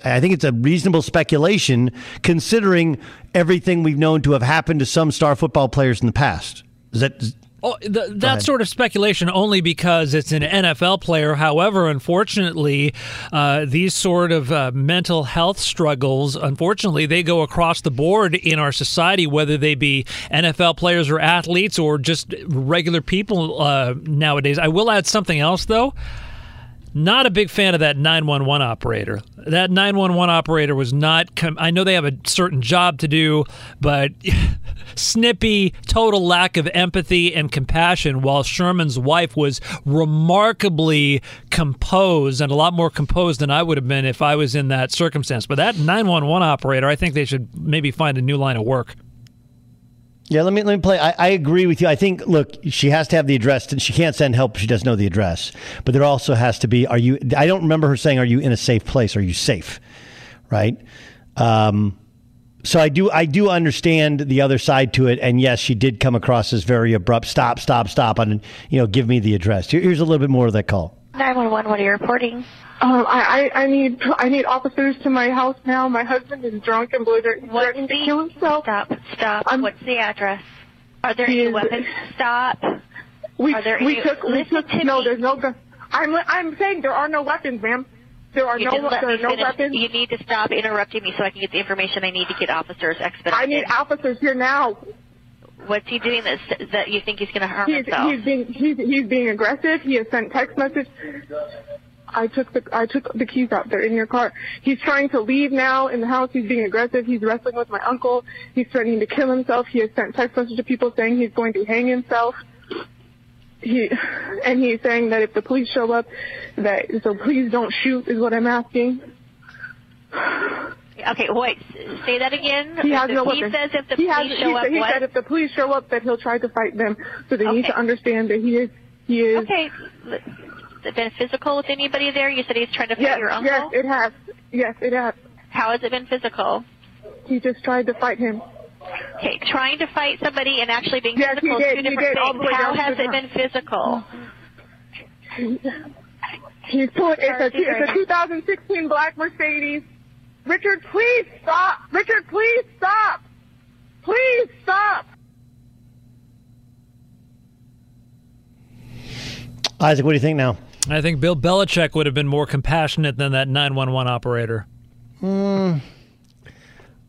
I think it's a reasonable speculation considering everything we've known to have happened to some star football players in the past. Is that Oh, the, that sort of speculation only because it's an NFL player. However, unfortunately, uh, these sort of uh, mental health struggles, unfortunately, they go across the board in our society, whether they be NFL players or athletes or just regular people uh, nowadays. I will add something else, though. Not a big fan of that 911 operator. That 911 operator was not. Com- I know they have a certain job to do, but snippy, total lack of empathy and compassion. While Sherman's wife was remarkably composed and a lot more composed than I would have been if I was in that circumstance. But that 911 operator, I think they should maybe find a new line of work. Yeah, let me let me play. I, I, agree with you. I think look, she has to have the address. And she can't send help. If she doesn't know the address. But there also has to be. Are you? I don't remember her saying, "Are you in a safe place? Are you safe?" Right. Um, so I do I do understand the other side to it, and yes, she did come across as very abrupt. Stop, stop, stop, and you know, give me the address. Here's a little bit more of that call. Nine one one. What are you reporting? Um, I, I I need I need officers to my house now. My husband is drunk and threatening to kill himself. Stop, stop. I'm, What's the address? Are there any is, weapons? Stop. We are there we any, took we took to no. me. There's no. gun. I'm I'm saying there are no weapons, ma'am. There are You no there are no finish. weapons. You need to stop interrupting me so I can get the information I need to get officers expedited. I need officers here now. What's he doing that that you think he's going to harm He's himself? he's being he's he's being aggressive. He has sent text message. I took the I took the keys out. They're in your car. He's trying to leave now in the house. He's being aggressive. He's wrestling with my uncle. He's threatening to kill himself. He has sent text messages to people saying he's going to hang himself. He and he's saying that if the police show up, that so please don't shoot is what I'm asking. Okay, wait. Say that again. He has no He says if the he police has, show he, up, said, he what? said if the police show up, that he'll try to fight them. So they need to understand that he is he is. Okay. Has it been physical with anybody there? You said he's trying to fight Yes, your uncle. yes, it has. Yes, it has. How has it been physical? He just tried to fight him. Okay, trying to fight somebody and actually being Yes, he physical did, is two he different did, all the things. way How has it been physical? He's put it's a, it's a 2016 black Mercedes. Richard, please stop. Richard, please stop. Please stop. Isaac, what do you think now? I think Bill Belichick would have been more compassionate than that 911 operator. Hmm.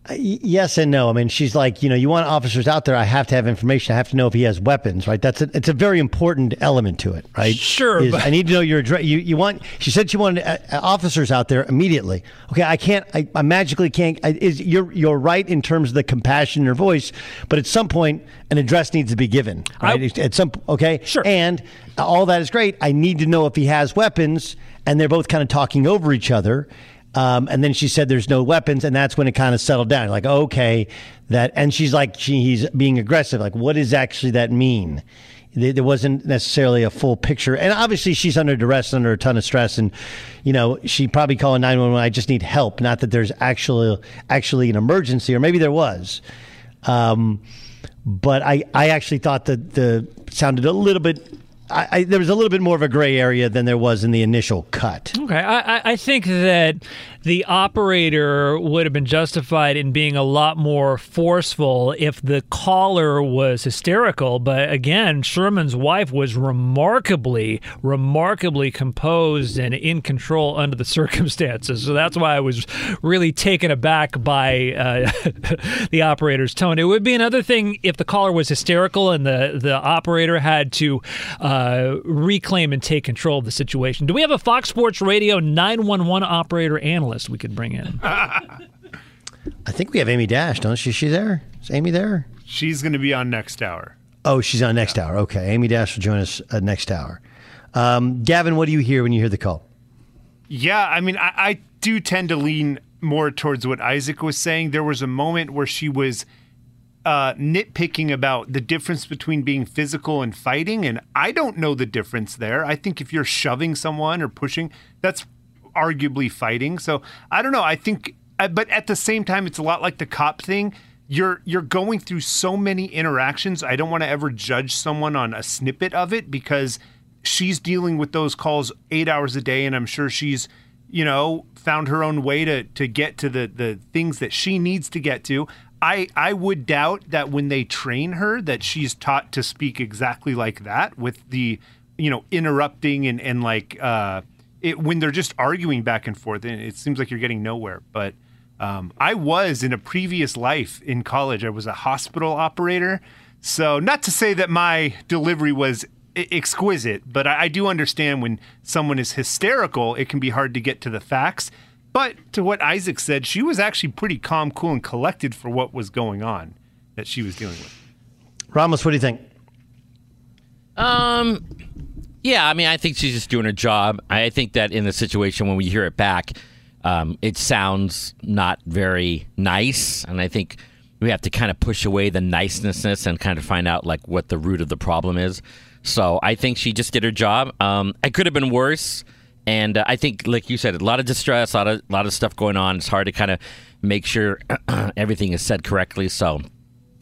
Y- Yes and no. I mean, she's like, you know, you want officers out there. I have to have information. I have to know if he has weapons, right? That's a, it's a very important element to it, right? Sure, Is, but- I need to know your address. You, you want? She said she wanted uh, uh, officers out there immediately. Okay, I can't. I, I magically can't. I, is you're you're right in terms of the compassion in her voice, but at some point, an address needs to be given, right? at some okay, sure. And all that is great. I need to know if he has weapons, and they're both kind of talking over each other. Um, and then she said there's no weapons, and that's when it kind of settled down. Like, okay, that, and she's like, she, he's being aggressive. Like, what does actually that mean? There wasn't necessarily a full picture, and obviously she's under duress, under a ton of stress, and you know she probably calling nine one one. I just need help. Not that there's actually actually an emergency, or maybe there was. Um, but I, I actually thought that the sounded a little bit I, I, there was a little bit more of a gray area than there was in the initial cut. Okay, I, I think that the operator would have been justified in being a lot more forceful if the caller was hysterical. But again, Sherman's wife was remarkably, remarkably composed and in control under the circumstances. So that's why I was really taken aback by uh, the operator's tone. It would be another thing if the caller was hysterical and the, the operator had to uh, reclaim and take control of the situation. Do we have a Fox Sports Radio 911 operator analyst? We could bring in. I think we have Amy Dash, don't she? Is she there? Is Amy there? She's going to be on next hour. Oh, she's on next hour. Okay. Amy Dash will join us uh, next hour. Um, Gavin, what do you hear when you hear the call? Yeah, I mean, I, I do tend to lean more towards what Isaac was saying. There was a moment where she was uh, nitpicking about the difference between being physical and fighting, and I don't know the difference there. I think if you're shoving someone or pushing, that's arguably fighting. So I don't know. I think, uh, but at the same time, it's a lot like the cop thing. You're you're going through so many interactions. I don't want to ever judge someone on a snippet of it because she's dealing with those calls eight hours a day, and I'm sure she's you know found her own way to to get to the the things that she needs to get to. I, I would doubt that when they train her that she's taught to speak exactly like that with the you know interrupting and and like uh, it, when they're just arguing back and forth, it seems like you're getting nowhere. But um, I was in a previous life in college. I was a hospital operator. So, not to say that my delivery was exquisite, but I, I do understand when someone is hysterical, it can be hard to get to the facts. But to what Isaac said, she was actually pretty calm, cool, and collected for what was going on that she was dealing with. Ramos, what do you think? Um, yeah, I mean, I think she's just doing her job. I think that in the situation when we hear it back, um, it sounds not very nice, and I think we have to kind of push away the niceness and kind of find out like what the root of the problem is. So I think she just did her job. Um, it could have been worse, and uh, I think, like you said, a lot of distress, a lot of a lot of stuff going on. It's hard to kind of make sure everything is said correctly. So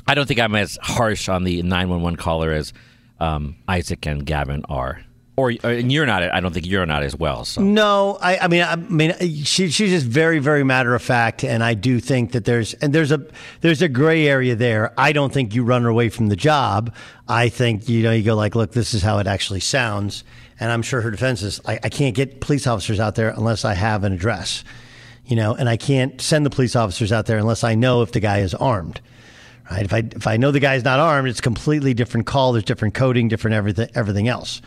I don't think I'm as harsh on the 911 caller as um, Isaac and Gavin are. Or, uh, and you're not. I don't think you're not as well. So no, I, I mean, I mean, she, she's just very, very matter of fact, and I do think that there's and there's a there's a gray area there. I don't think you run away from the job. I think you know you go like, look, this is how it actually sounds, and I'm sure her defense is, I, I can't get police officers out there unless I have an address, you know, and I can't send the police officers out there unless I know if the guy is armed. Right? If I if I know the guy's not armed, it's a completely different call. There's different coding, different everything everything else.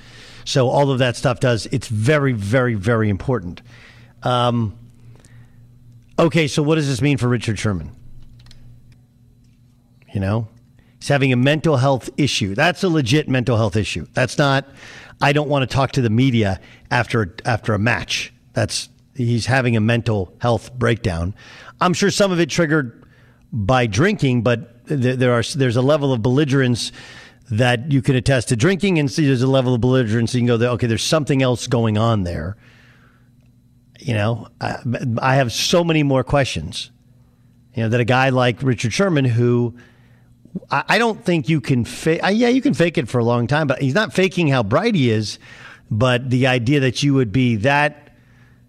So all of that stuff does. It's very, very, very important. Um, okay, so what does this mean for Richard Sherman? You know, he's having a mental health issue. That's a legit mental health issue. That's not. I don't want to talk to the media after after a match. That's he's having a mental health breakdown. I'm sure some of it triggered by drinking, but there are there's a level of belligerence that you can attest to drinking and see there's a level of belligerence. You can go, okay, there's something else going on there. You know, I, I have so many more questions. You know, that a guy like Richard Sherman, who I, I don't think you can fake, yeah, you can fake it for a long time, but he's not faking how bright he is. But the idea that you would be that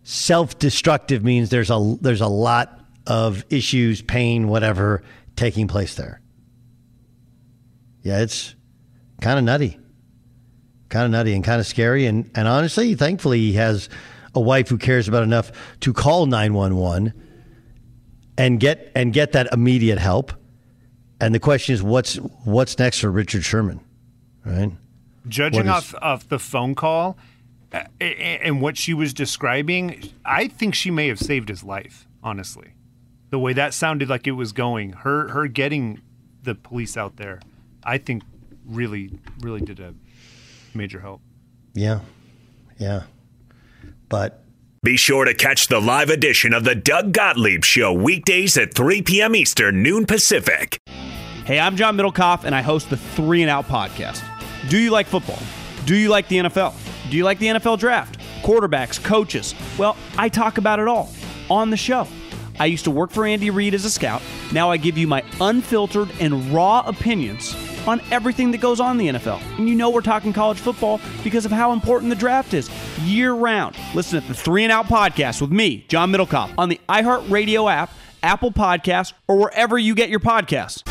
self destructive means there's a, there's a lot of issues, pain, whatever taking place there. Yeah, it's kind of nutty, kind of nutty and kind of scary. And, and honestly, thankfully, he has a wife who cares about enough to call 911 and get and get that immediate help. And the question is, what's what's next for Richard Sherman, right? Judging off off the phone call uh, and what she was describing, I think she may have saved his life. Honestly, the way that sounded like it was going, her her getting the police out there, I think really, really did a major help. Yeah. Yeah. But be sure to catch the live edition of the Doug Gottlieb Show weekdays at 3 p.m. Eastern, noon Pacific. Hey, I'm John Middlekauff, and I host the Three and Out podcast. Do you like football? Do you like the NFL? Do you like the NFL draft? Quarterbacks, coaches? Well, I talk about it all on the show. I used to work for Andy Reid as a scout. Now I give you my unfiltered and raw opinions on everything that goes on in the NFL. And you know we're talking college football because of how important the draft is year round. Listen to the Three and Out podcast with me, John Middlekauff, on the iHeartRadio app, Apple Podcasts, or wherever you get your podcasts.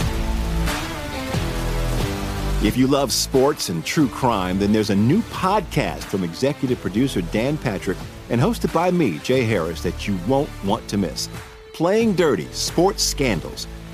If you love sports and true crime, then there's a new podcast from executive producer Dan Patrick and hosted by me, Jay Harris, that you won't want to miss. Playing Dirty Sports Scandals.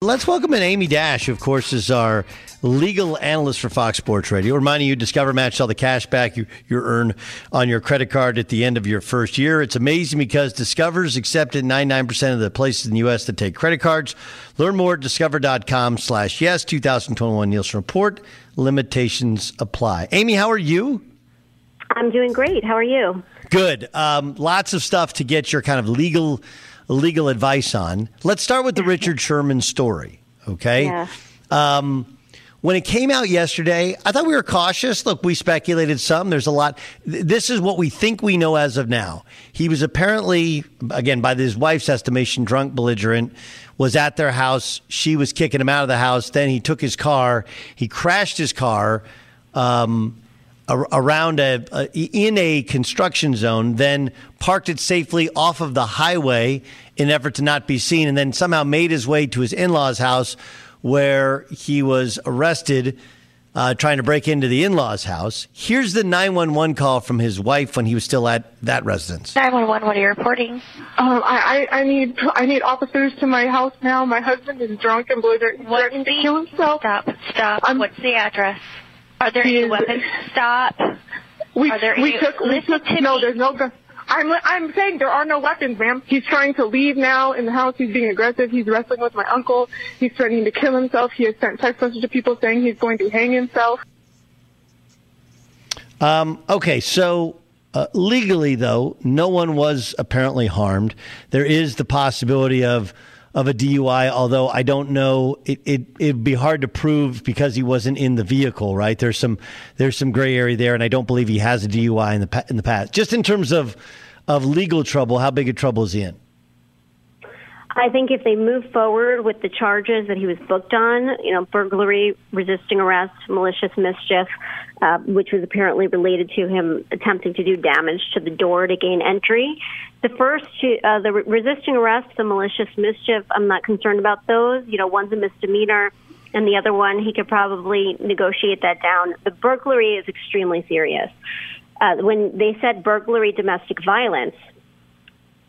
Let's welcome in Amy Dash, who, of course, is our legal analyst for Fox Sports Radio. Reminding you, Discover Match all the cash back you, you earn on your credit card at the end of your first year. It's amazing because Discover's accepted 99% of the places in the U.S. that take credit cards. Learn more at discover.com slash yes, 2021 Nielsen Report. Limitations apply. Amy, how are you? I'm doing great. How are you? Good. Um, lots of stuff to get your kind of legal legal advice on. Let's start with the Richard Sherman story. Okay. Yeah. Um, when it came out yesterday, I thought we were cautious. Look, we speculated some. There's a lot. This is what we think we know as of now. He was apparently, again, by his wife's estimation, drunk, belligerent, was at their house. She was kicking him out of the house. Then he took his car. He crashed his car. Um, around a, a, in a construction zone, then parked it safely off of the highway in an effort to not be seen, and then somehow made his way to his in-laws' house, where he was arrested. Uh, trying to break into the in-laws' house. Here's the 911 call from his wife when he was still at that residence. 911. What are you reporting? Um, I, I, I need I need officers to my house now. My husband is drunk and belligerent. He's threatening to kill himself. Stop. Stop. I'm, What's the address? Are there any weapons? Stop. We, Are there we any, took, we took, no, me. there's no gun. I'm, I'm saying there are no weapons, ma'am. He's trying to leave now in the house. He's being aggressive. He's wrestling with my uncle. He's threatening to kill himself. He has sent text messages to people saying he's going to hang himself. Um, okay, so uh, legally, though, no one was apparently harmed. There is the possibility of of a DUI, although I don't know. It, it it'd be hard to prove because he wasn't in the vehicle, right? There's some there's some gray area there, and I don't believe he has a DUI in the in the past. Just in terms of of legal trouble, how big a trouble is he in? I think if they move forward with the charges that he was booked on, you know, burglary, resisting arrest, malicious mischief, uh, which was apparently related to him attempting to do damage to the door to gain entry. The first, uh, the resisting arrest, the malicious mischief, I'm not concerned about those. You know, one's a misdemeanor, and the other one, he could probably negotiate that down. The burglary is extremely serious. Uh, when they said burglary, domestic violence,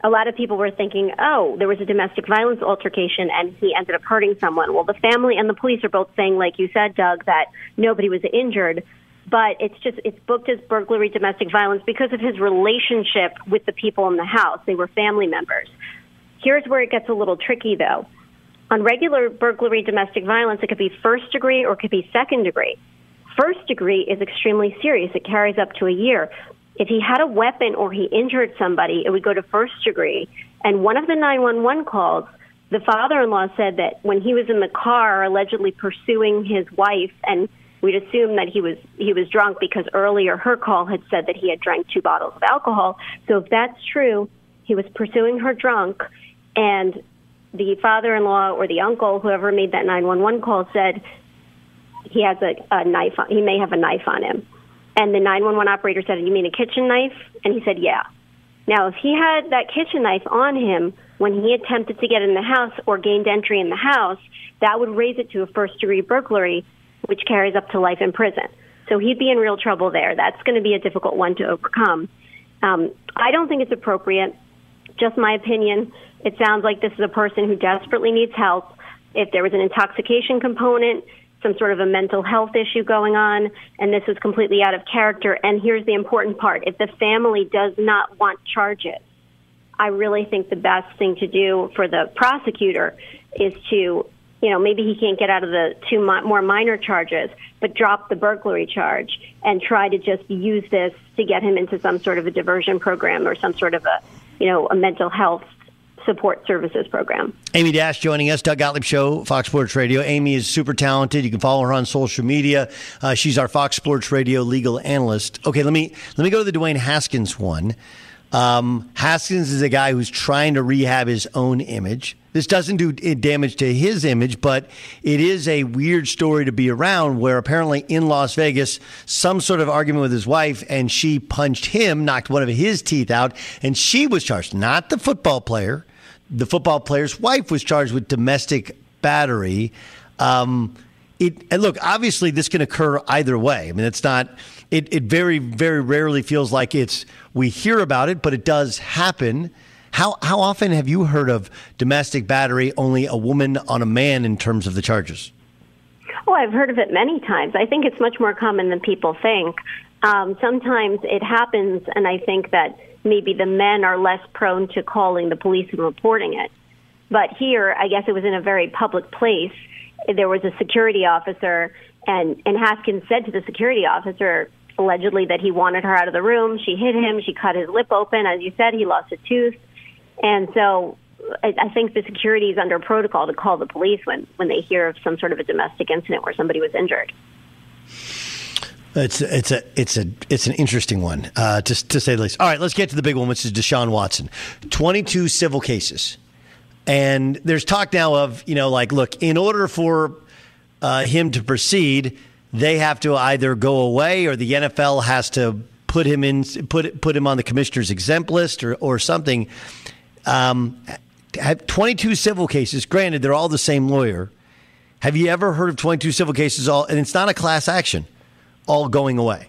a lot of people were thinking, oh, there was a domestic violence altercation and he ended up hurting someone. Well, the family and the police are both saying, like you said, Doug, that nobody was injured but it's just it's booked as burglary domestic violence because of his relationship with the people in the house. They were family members. Here's where it gets a little tricky though. On regular burglary domestic violence, it could be first degree or it could be second degree. First degree is extremely serious. It carries up to a year. If he had a weapon or he injured somebody, it would go to first degree. And one of the 911 calls, the father in law said that when he was in the car allegedly pursuing his wife and We'd assume that he was he was drunk because earlier her call had said that he had drank two bottles of alcohol. So if that's true, he was pursuing her drunk, and the father-in-law or the uncle, whoever made that 911 call, said he has a, a knife. On, he may have a knife on him. And the 911 operator said, "You mean a kitchen knife?" And he said, "Yeah." Now, if he had that kitchen knife on him when he attempted to get in the house or gained entry in the house, that would raise it to a first degree burglary which carries up to life in prison. So he'd be in real trouble there. That's going to be a difficult one to overcome. Um, I don't think it's appropriate. Just my opinion. It sounds like this is a person who desperately needs help. If there was an intoxication component, some sort of a mental health issue going on, and this is completely out of character. And here's the important part if the family does not want charges, I really think the best thing to do for the prosecutor is to you know, maybe he can't get out of the two mi- more minor charges, but drop the burglary charge and try to just use this to get him into some sort of a diversion program or some sort of a, you know, a mental health support services program. Amy Dash joining us, Doug Gottlieb Show, Fox Sports Radio. Amy is super talented. You can follow her on social media. Uh, she's our Fox Sports Radio legal analyst. Okay, let me let me go to the Dwayne Haskins one. Um, Haskins is a guy who's trying to rehab his own image. This doesn't do damage to his image, but it is a weird story to be around where apparently in Las Vegas, some sort of argument with his wife, and she punched him, knocked one of his teeth out, and she was charged, not the football player. The football player's wife was charged with domestic battery. Um, it, and look, obviously, this can occur either way. I mean, it's not. It, it very, very rarely feels like it's. We hear about it, but it does happen. How how often have you heard of domestic battery only a woman on a man in terms of the charges? Oh, I've heard of it many times. I think it's much more common than people think. Um, sometimes it happens, and I think that maybe the men are less prone to calling the police and reporting it. But here, I guess it was in a very public place. There was a security officer, and, and Haskins said to the security officer, allegedly, that he wanted her out of the room. She hit him. She cut his lip open. As you said, he lost a tooth. And so I, I think the security is under protocol to call the police when, when they hear of some sort of a domestic incident where somebody was injured. It's it's a it's a it's an interesting one, uh, to to say the least. All right, let's get to the big one, which is Deshaun Watson. Twenty two civil cases, and there's talk now of you know like look, in order for uh, him to proceed, they have to either go away or the NFL has to put him in put put him on the commissioner's exempt list or or something. Um, have 22 civil cases. Granted, they're all the same lawyer. Have you ever heard of 22 civil cases all? And it's not a class action all going away?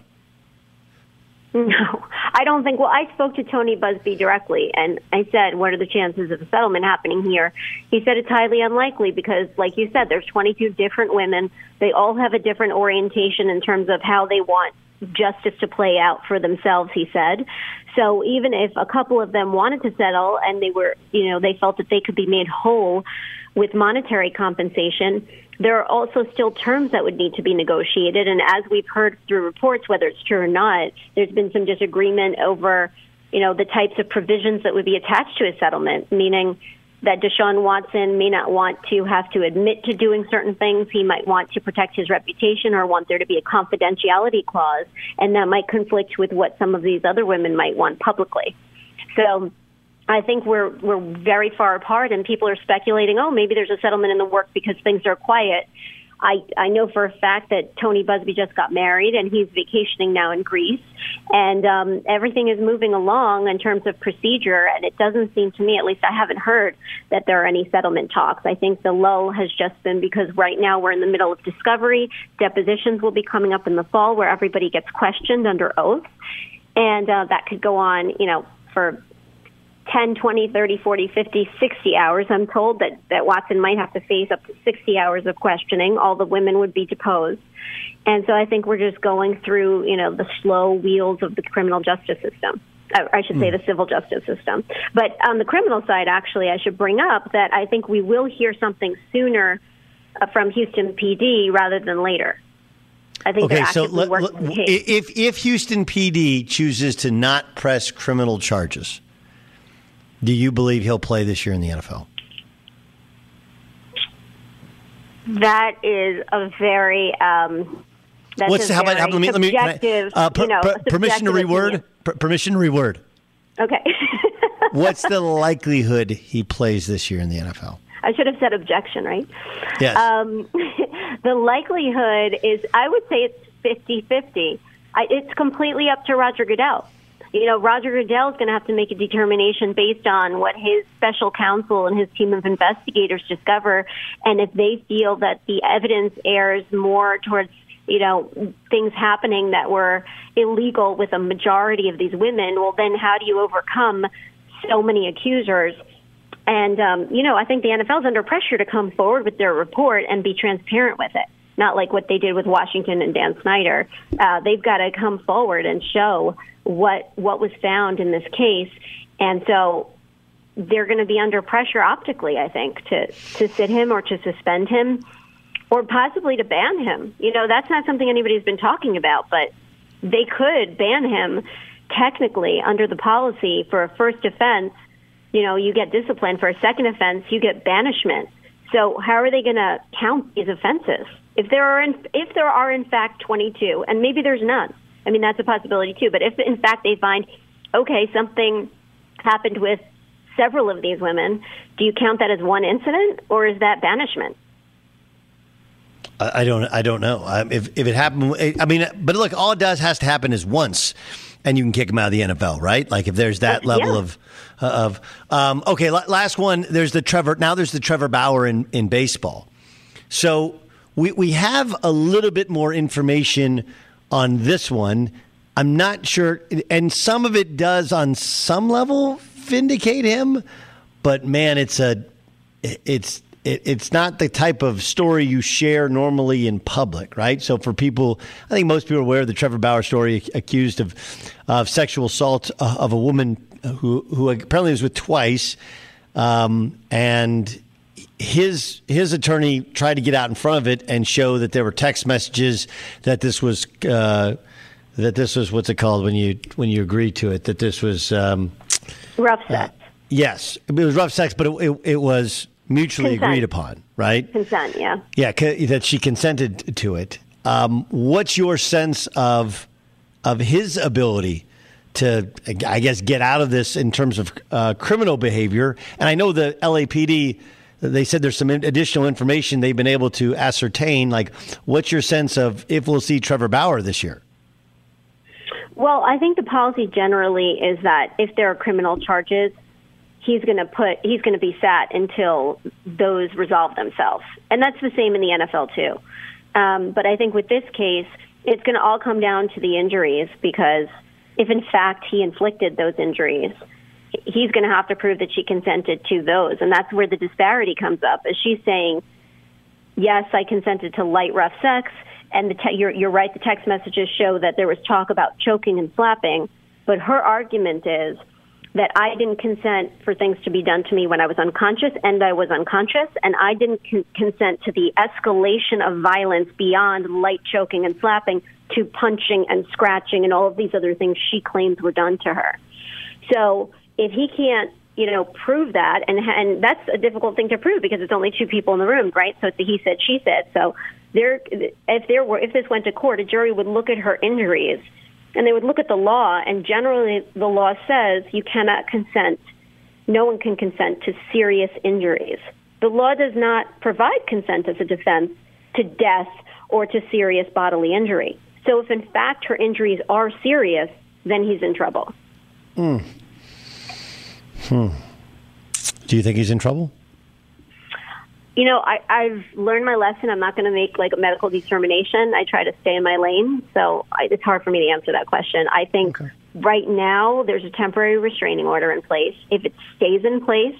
No, I don't think. Well, I spoke to Tony Buzbee directly, and I said, "What are the chances of a settlement happening here?" He said it's highly unlikely because, like you said, there's 22 different women. They all have a different orientation in terms of how they want justice to play out for themselves. He said. So even if a couple of them wanted to settle and they were, you know, they felt that they could be made whole with monetary compensation, there are also still terms that would need to be negotiated. And as we've heard through reports, whether it's true or not, there's been some disagreement over, you know, the types of provisions that would be attached to a settlement, meaning that Deshaun Watson may not want to have to admit to doing certain things. He might want to protect his reputation or want there to be a confidentiality clause, and that might conflict with what some of these other women might want publicly. So I think we're we're very far apart, and people are speculating. Oh, maybe there's a settlement in the works because things are quiet. I I know for a fact that Tony Buzbee just got married, and he's vacationing now in Greece, and um, everything is moving along in terms of procedure. And it doesn't seem to me, at least I haven't heard that there are any settlement talks. I think the lull has just been because right now we're in the middle of discovery. Depositions will be coming up in the fall, where everybody gets questioned under oath, and uh, that could go on, you know, for 10, 20, 30, 40, 50, 60 hours. I'm told that, that Watson might have to face up to 60 hours of questioning. All the women would be deposed. And so I think we're just going through, you know, the slow wheels of the criminal justice system. I should say mm. the civil justice system. But on the criminal side, actually, I should bring up that I think we will hear something sooner uh, from Houston PD rather than later. I think okay, so let, let, if if Houston PD chooses to not press criminal charges, do you believe he'll play this year in the NFL? That is a very. Um, What's how about? How, let me let me. I, uh, per, you know, per, permission to reword. Per, permission to reword. Okay. What's the likelihood he plays this year in the NFL? I should have said objection, right? Yes. Um, the likelihood is, I would say it's 50 50. It's completely up to Roger Goodell you know, Roger Goodell is going to have to make a determination based on what his special counsel and his team of investigators discover. And if they feel that the evidence errs more towards, you know, things happening that were illegal with a majority of these women, well, then how do you overcome so many accusers? And, um, you know, I think the NFL is under pressure to come forward with their report and be transparent with it not like what they did with Washington and Dan Snyder. Uh, they've got to come forward and show what what was found in this case, and so they're going to be under pressure optically, I think, to to sit him or to suspend him, or possibly to ban him. You know, that's not something anybody's been talking about, but they could ban him technically under the policy for a first offense. You know, you get disciplined for a second offense, you get banishment. So how are they going to count these offenses? If there are in, if there are in fact 22, and maybe there's none, I mean, that's a possibility too. But if in fact they find, okay, something happened with several of these women, do you count that as one incident or is that banishment? I don't. I don't know. If if it happened, I mean, but look, all it does has to happen is once, and you can kick them out of the NFL, right? Like if there's that level yeah. of of um, okay. Last one. There's the Trevor. Now there's the Trevor Bauer in in baseball. So we we have a little bit more information on this one. I'm not sure, and some of it does on some level vindicate him, but man, it's a it's it, it's not the type of story you share normally in public, right? So for people, I think most people are aware of the Trevor Bauer story, accused of of sexual assault uh, of a woman who who apparently was with twice, um, and his his attorney tried to get out in front of it and show that there were text messages that this was. Uh, that this was what's it called when you when you agree to it that this was um, rough sex. Uh, yes, it was rough sex, but it, it, it was mutually Consent. agreed upon, right? Consent, yeah. Yeah, c- that she consented to it. Um, what's your sense of of his ability to, I guess, get out of this in terms of uh, criminal behavior? And I know the LAPD. They said there's some additional information they've been able to ascertain. Like, what's your sense of if we'll see Trevor Bauer this year? Well, I think the policy generally is that if there are criminal charges, he's going to put he's going to be sat until those resolve themselves, and that's the same in the NFL too. Um, but I think with this case, it's going to all come down to the injuries because if in fact he inflicted those injuries, he's going to have to prove that she consented to those, and that's where the disparity comes up. Is she's saying, "Yes, I consented to light rough sex." and the te- you're, you're right. The text messages show that there was talk about choking and slapping, but her argument is that I didn't consent for things to be done to me when I was unconscious, and I was unconscious, and I didn't con- consent to the escalation of violence beyond light choking and slapping to punching and scratching and all of these other things she claims were done to her. So if he can't you know, prove that, and and that's a difficult thing to prove because it's only two people in the room, right? So it's a he said, she said. So there, if there were, if this went to court, a jury would look at her injuries, and they would look at the law, and generally the law says you cannot consent. No one can consent to serious injuries. The law does not provide consent as a defense to death or to serious bodily injury. So if in fact her injuries are serious, then he's in trouble. Mm. Hmm. Do you think he's in trouble? You know, I, I've learned my lesson. I'm not going to make like a medical determination. I try to stay in my lane, so I, it's hard for me to answer that question. I think okay. right now there's a temporary restraining order in place. If it stays in place,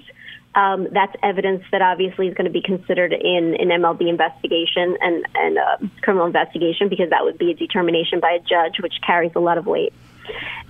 um, that's evidence that obviously is going to be considered in an MLB investigation and and uh, criminal investigation because that would be a determination by a judge, which carries a lot of weight.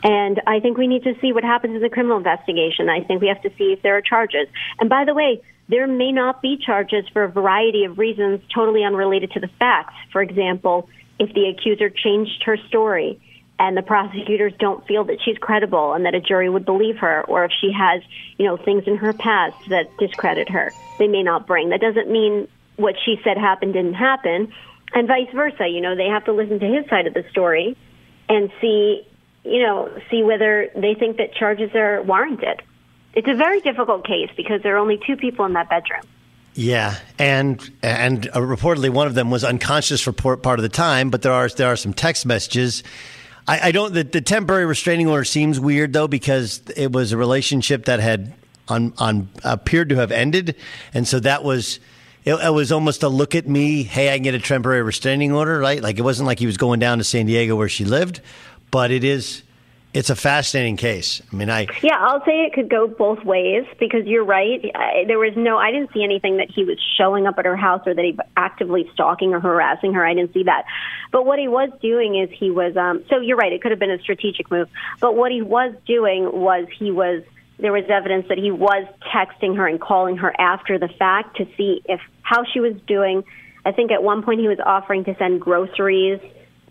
And I think we need to see what happens in the criminal investigation. I think we have to see if there are charges. And by the way, there may not be charges for a variety of reasons totally unrelated to the facts. For example, if the accuser changed her story and the prosecutors don't feel that she's credible and that a jury would believe her, or if she has, you know, things in her past that discredit her, they may not bring. That doesn't mean what she said happened didn't happen, and vice versa. You know, they have to listen to his side of the story and see you know, see whether they think that charges are warranted. It's a very difficult case because there are only two people in that bedroom. Yeah, and and uh, reportedly one of them was unconscious for part of the time, but there are there are some text messages. I, I don't. The, the temporary restraining order seems weird though because it was a relationship that had on on appeared to have ended, and so that was. It, it was almost a look at me. Hey, I can get a temporary restraining order, right? Like it wasn't like he was going down to San Diego where she lived, but it is it's a fascinating case. I mean, I yeah, I'll say it could go both ways because you're right. I, there was no, I didn't see anything that he was showing up at her house or that he was actively stalking or harassing her. I didn't see that. But what he was doing is he was. Um, so you're right. It could have been a strategic move. But what he was doing was he was. There was evidence that he was texting her and calling her after the fact to see if how she was doing. I think at one point he was offering to send groceries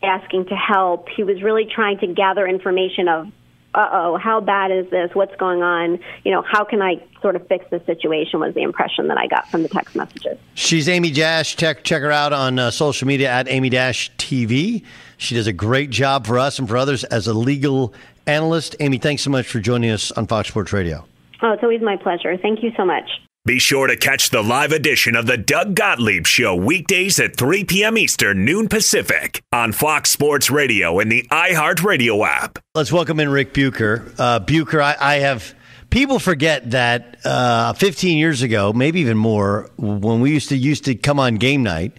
asking to help. He was really trying to gather information of, uh oh, how bad is this? What's going on? You know, how can I sort of fix the situation? Was the impression that I got from the text messages. She's Amy Dash. Check check her out on uh, social media at Amy Dash TV. She does a great job for us and for others as a legal analyst. Amy, thanks so much for joining us on Fox Sports Radio. Oh, it's always my pleasure. Thank you so much. Be sure to catch the live edition of the Doug Gottlieb Show weekdays at 3 p.m. Eastern, noon Pacific on Fox Sports Radio and the iHeartRadio app. Let's welcome in Ric Bucher. Uh, Bucher, I, I, have people forget that uh, 15 years ago, maybe even more, when we used to used to come on game night,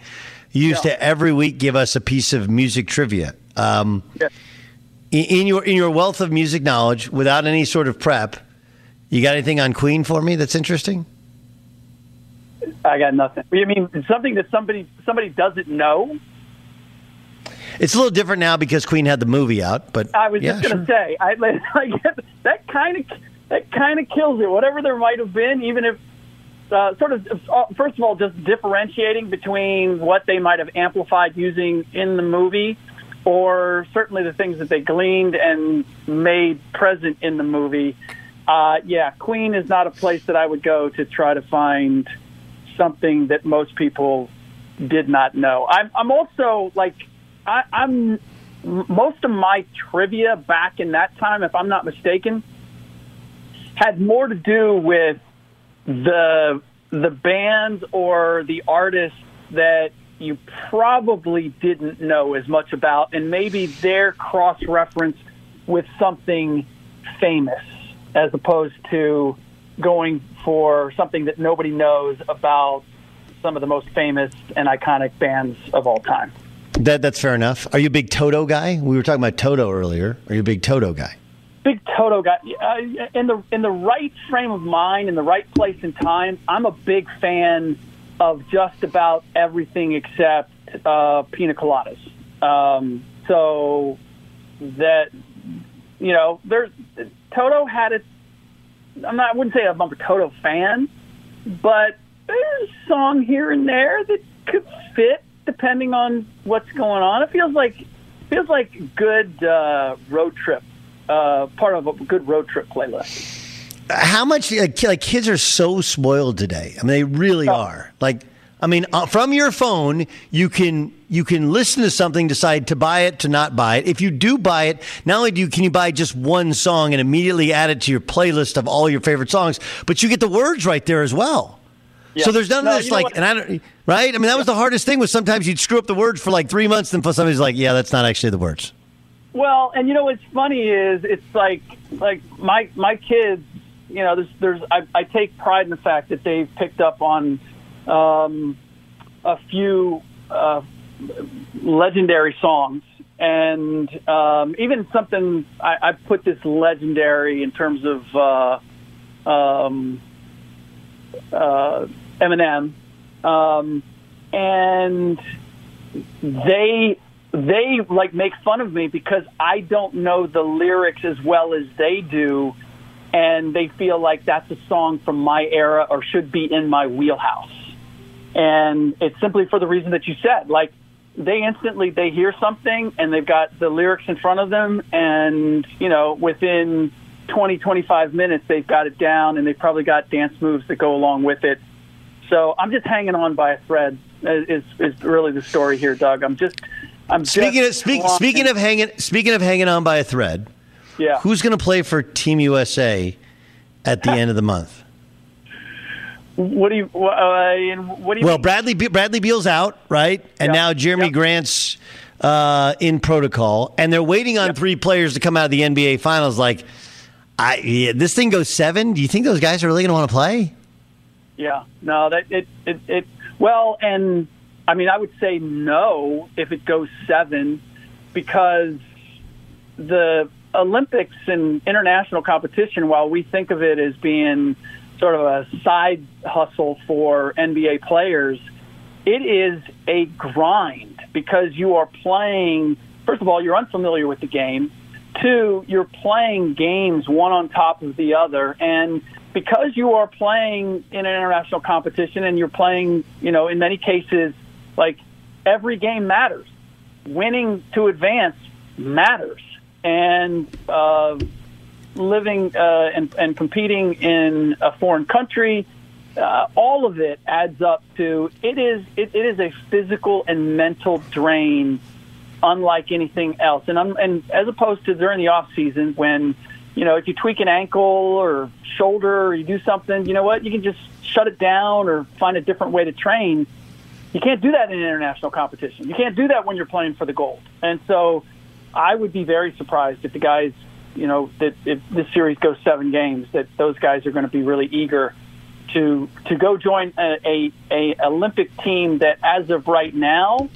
you used yeah. to every week give us a piece of music trivia. Um, yeah. in, in your in your wealth of music knowledge, without any sort of prep You got anything on Queen for me that's interesting? I got nothing. You mean something that somebody somebody doesn't know? It's a little different now because Queen had the movie out, but I was yeah, just going to sure. say, I, that kind of that kind of kills it. Whatever there might have been, even if uh, sort of uh, first of all, just differentiating between what they might have amplified using in the movie, or certainly the things that they gleaned and made present in the movie. Uh, yeah, Queen is not a place that I would go to try to find something that most people did not know. I'm, I'm also like, I, I'm most of my trivia back in that time, if I'm not mistaken, had more to do with the the bands or the artists that you probably didn't know as much about, and maybe their cross reference with something famous, as opposed to going for something that nobody knows about some of the most famous and iconic bands of all time. That that's fair enough. Are you a big Toto guy? We were talking about Toto earlier. Are you a big Toto guy? Big Toto guy. Uh, in the in the right frame of mind, in the right place and time, I'm a big fan of just about everything except uh, pina coladas. Um, so that you know, there's Toto had it. I'm not. I wouldn't say I'm a Toto fan, but there's a song here and there that could fit depending on what's going on. It feels like feels like good uh, road trip, uh, part of a good road trip playlist. How much like, like kids are so spoiled today? I mean, they really are. Like, I mean, uh, from your phone, you can you can listen to something, decide to buy it, to not buy it. If you do buy it, not only do you can you buy just one song and immediately add it to your playlist of all your favorite songs, but you get the words right there as well. Yeah. So there's none No, of this like, what? and I don't, right? I mean, that was the hardest thing. Was sometimes you'd screw up the words for like three months, then somebody's like, "Yeah, that's not actually the words." Well, and you know what's funny is it's like like my my kids. You know, there's there's I, I take pride in the fact that they've picked up on um, a few uh, legendary songs, and um, even something I, I put this legendary in terms of uh, um, uh, Eminem, um, and they they like make fun of me because I don't know the lyrics as well as they do, and they feel like that's a song from my era or should be in my wheelhouse. And it's simply for the reason that you said, like they instantly they hear something and they've got the lyrics in front of them, and you know within 20 25 minutes they've got it down and they've probably got dance moves that go along with it. So I'm just hanging on by a thread. Is is really the story here, Doug? I'm just I'm Speaking of speak, speaking of hanging speaking of hanging on by a thread, Yeah. who's going to play for Team USA at the end of the month? What do you uh, and what do you Well, mean? Bradley Be- Bradley Beal's out, right? And now Jerami Grant's uh, in protocol, and they're waiting on three players to come out of the NBA Finals. Like, I yeah, this thing goes seven. Do you think those guys are really going to want to play? Yeah, no, that it, it it well, and I mean, I would say no if it goes seven, because the Olympics and international competition, while we think of it as being sort of a side hustle for NBA players, it is a grind because you are playing. First of all, you're unfamiliar with the game. Two, you're playing games one on top of the other, and because you are playing in an international competition and you're playing, you know, in many cases, like every game matters. Winning to advance matters, and uh, living uh, and, and competing in a foreign country, uh, all of it adds up to it is it, it is a physical and mental drain unlike anything else. And I'm, and as opposed to during the off season when you know if you tweak an ankle or shoulder or you do something, you know what you can just shut it down or find a different way to train. You can't do that in international competition. You can't do that when you're playing for the gold. And so, I would be very surprised if the guys, you know, that if this series goes seven games, that those guys are going to be really eager to to go join a, a, a Olympic team that, as of right now,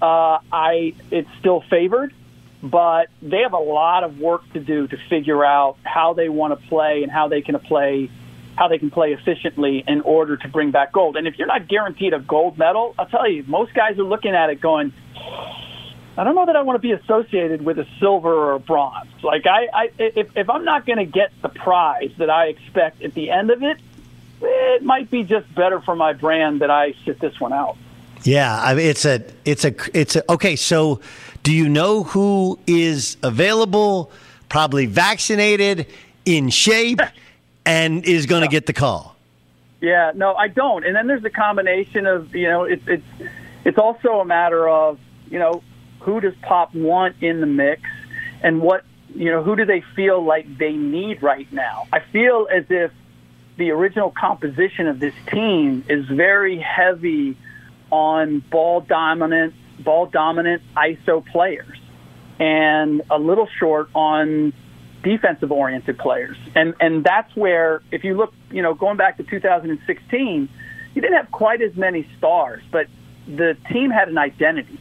uh, I it's still favored, but they have a lot of work to do to figure out how they want to play and how they can play how they can play efficiently in order to bring back gold. And if you're not guaranteed a gold medal, I'll tell you, most guys are looking at it going, I don't know that I want to be associated with a silver or a bronze. Like I, I if, if I'm not going to get the prize that I expect at the end of it, it might be just better for my brand that I sit this one out. Yeah, I mean, it's a, it's a, it's a. Okay, so do you know who is available, probably vaccinated, in shape, and is going to get the call? Yeah, no, I don't. And then there's a combination of you know, it's it's it's also a matter of you know who does Pop want in the mix, and what you know who do they feel like they need right now. I feel as if the original composition of this team is very heavy on ball dominant, ball dominant ISO players, and a little short on defensive oriented players. And and that's where if you look, you know, going back to 2016, you didn't have quite as many stars, but the team had an identity.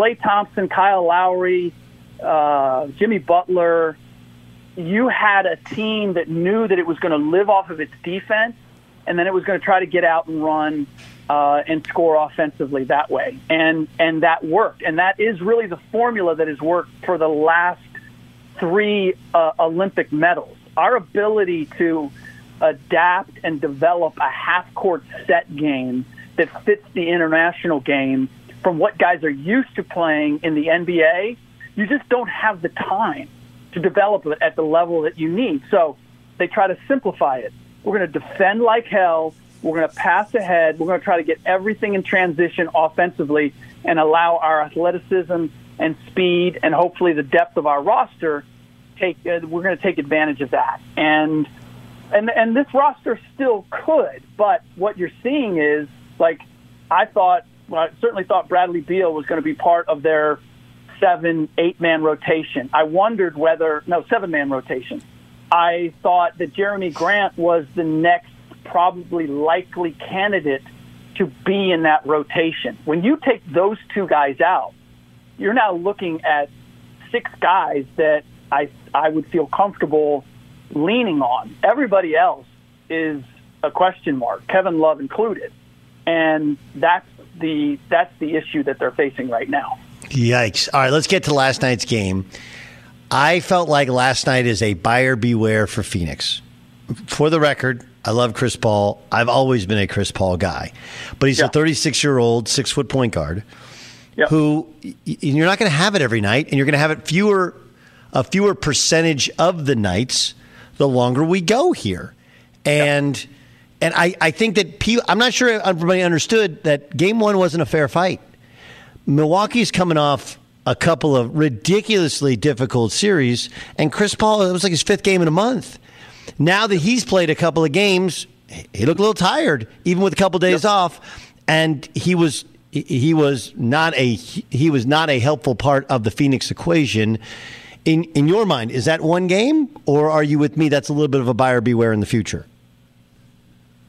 Klay Thompson, Kyle Lowry, uh, Jimmy Butler. You had a team that knew that it was going to live off of its defense, and then it was going to try to get out and run uh, and score offensively that way. And and that worked. And that is really the formula that has worked for the last three uh, Olympic medals. Our ability to adapt and develop a half court set game that fits the international game from what guys are used to playing in the NBA, you just don't have the time to develop it at the level that you need. So they try to simplify it. We're going to defend like hell. We're going to pass ahead. We're going to try to get everything in transition offensively and allow our athleticism and speed and hopefully the depth of our roster take uh, we're going to take advantage of that. And and and this roster still could, but what you're seeing is like I thought I certainly thought Bradley Beal was going to be part of their seven, eight man rotation. I wondered whether no seven man rotation. I thought that Jerami Grant was the next probably likely candidate to be in that rotation. When you take those two guys out, you're now looking at six guys that I I would feel comfortable leaning on. Everybody else is a question mark, Kevin Love included, and that's the that's the issue that they're facing right now. Yikes! All right, let's get to last night's game. I felt like last night is a buyer beware for Phoenix. For the record, I love Chris Paul. I've always been a Chris Paul guy, but he's yeah. a 36 year old six foot point guard yep. who you're not going to have it every night, and you're going to have it fewer a fewer percentage of the nights the longer we go here, and. Yep. And I, I think that people, I'm not sure everybody understood that game one wasn't a fair fight. Milwaukee's coming off a couple of ridiculously difficult series, and Chris Paul, it was like his fifth game in a month. Now that he's played a couple of games, he looked a little tired, even with a couple of days yep. off, and he was he was not a he was not a helpful part of the Phoenix equation. In in your mind, is that one game, or are you with me? That's a little bit of a buyer beware in the future.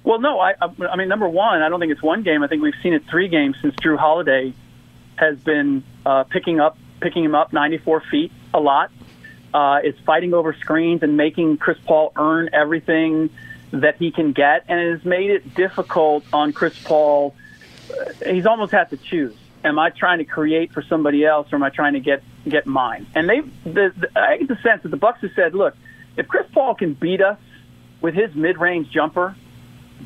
Well, no, I I mean number one, I don't think it's one game. I think we've seen it three games since Jrue Holiday has been uh, picking up picking him up 94 feet a lot uh, is fighting over screens and making Chris Paul earn everything that he can get, and it has made it difficult on Chris Paul. Uh, he's almost had to choose: Am I trying to create for somebody else, or am I trying to get get mine? And they, the, the, I get the sense that the Bucks have said, "Look, if Chris Paul can beat us with his mid-range jumper,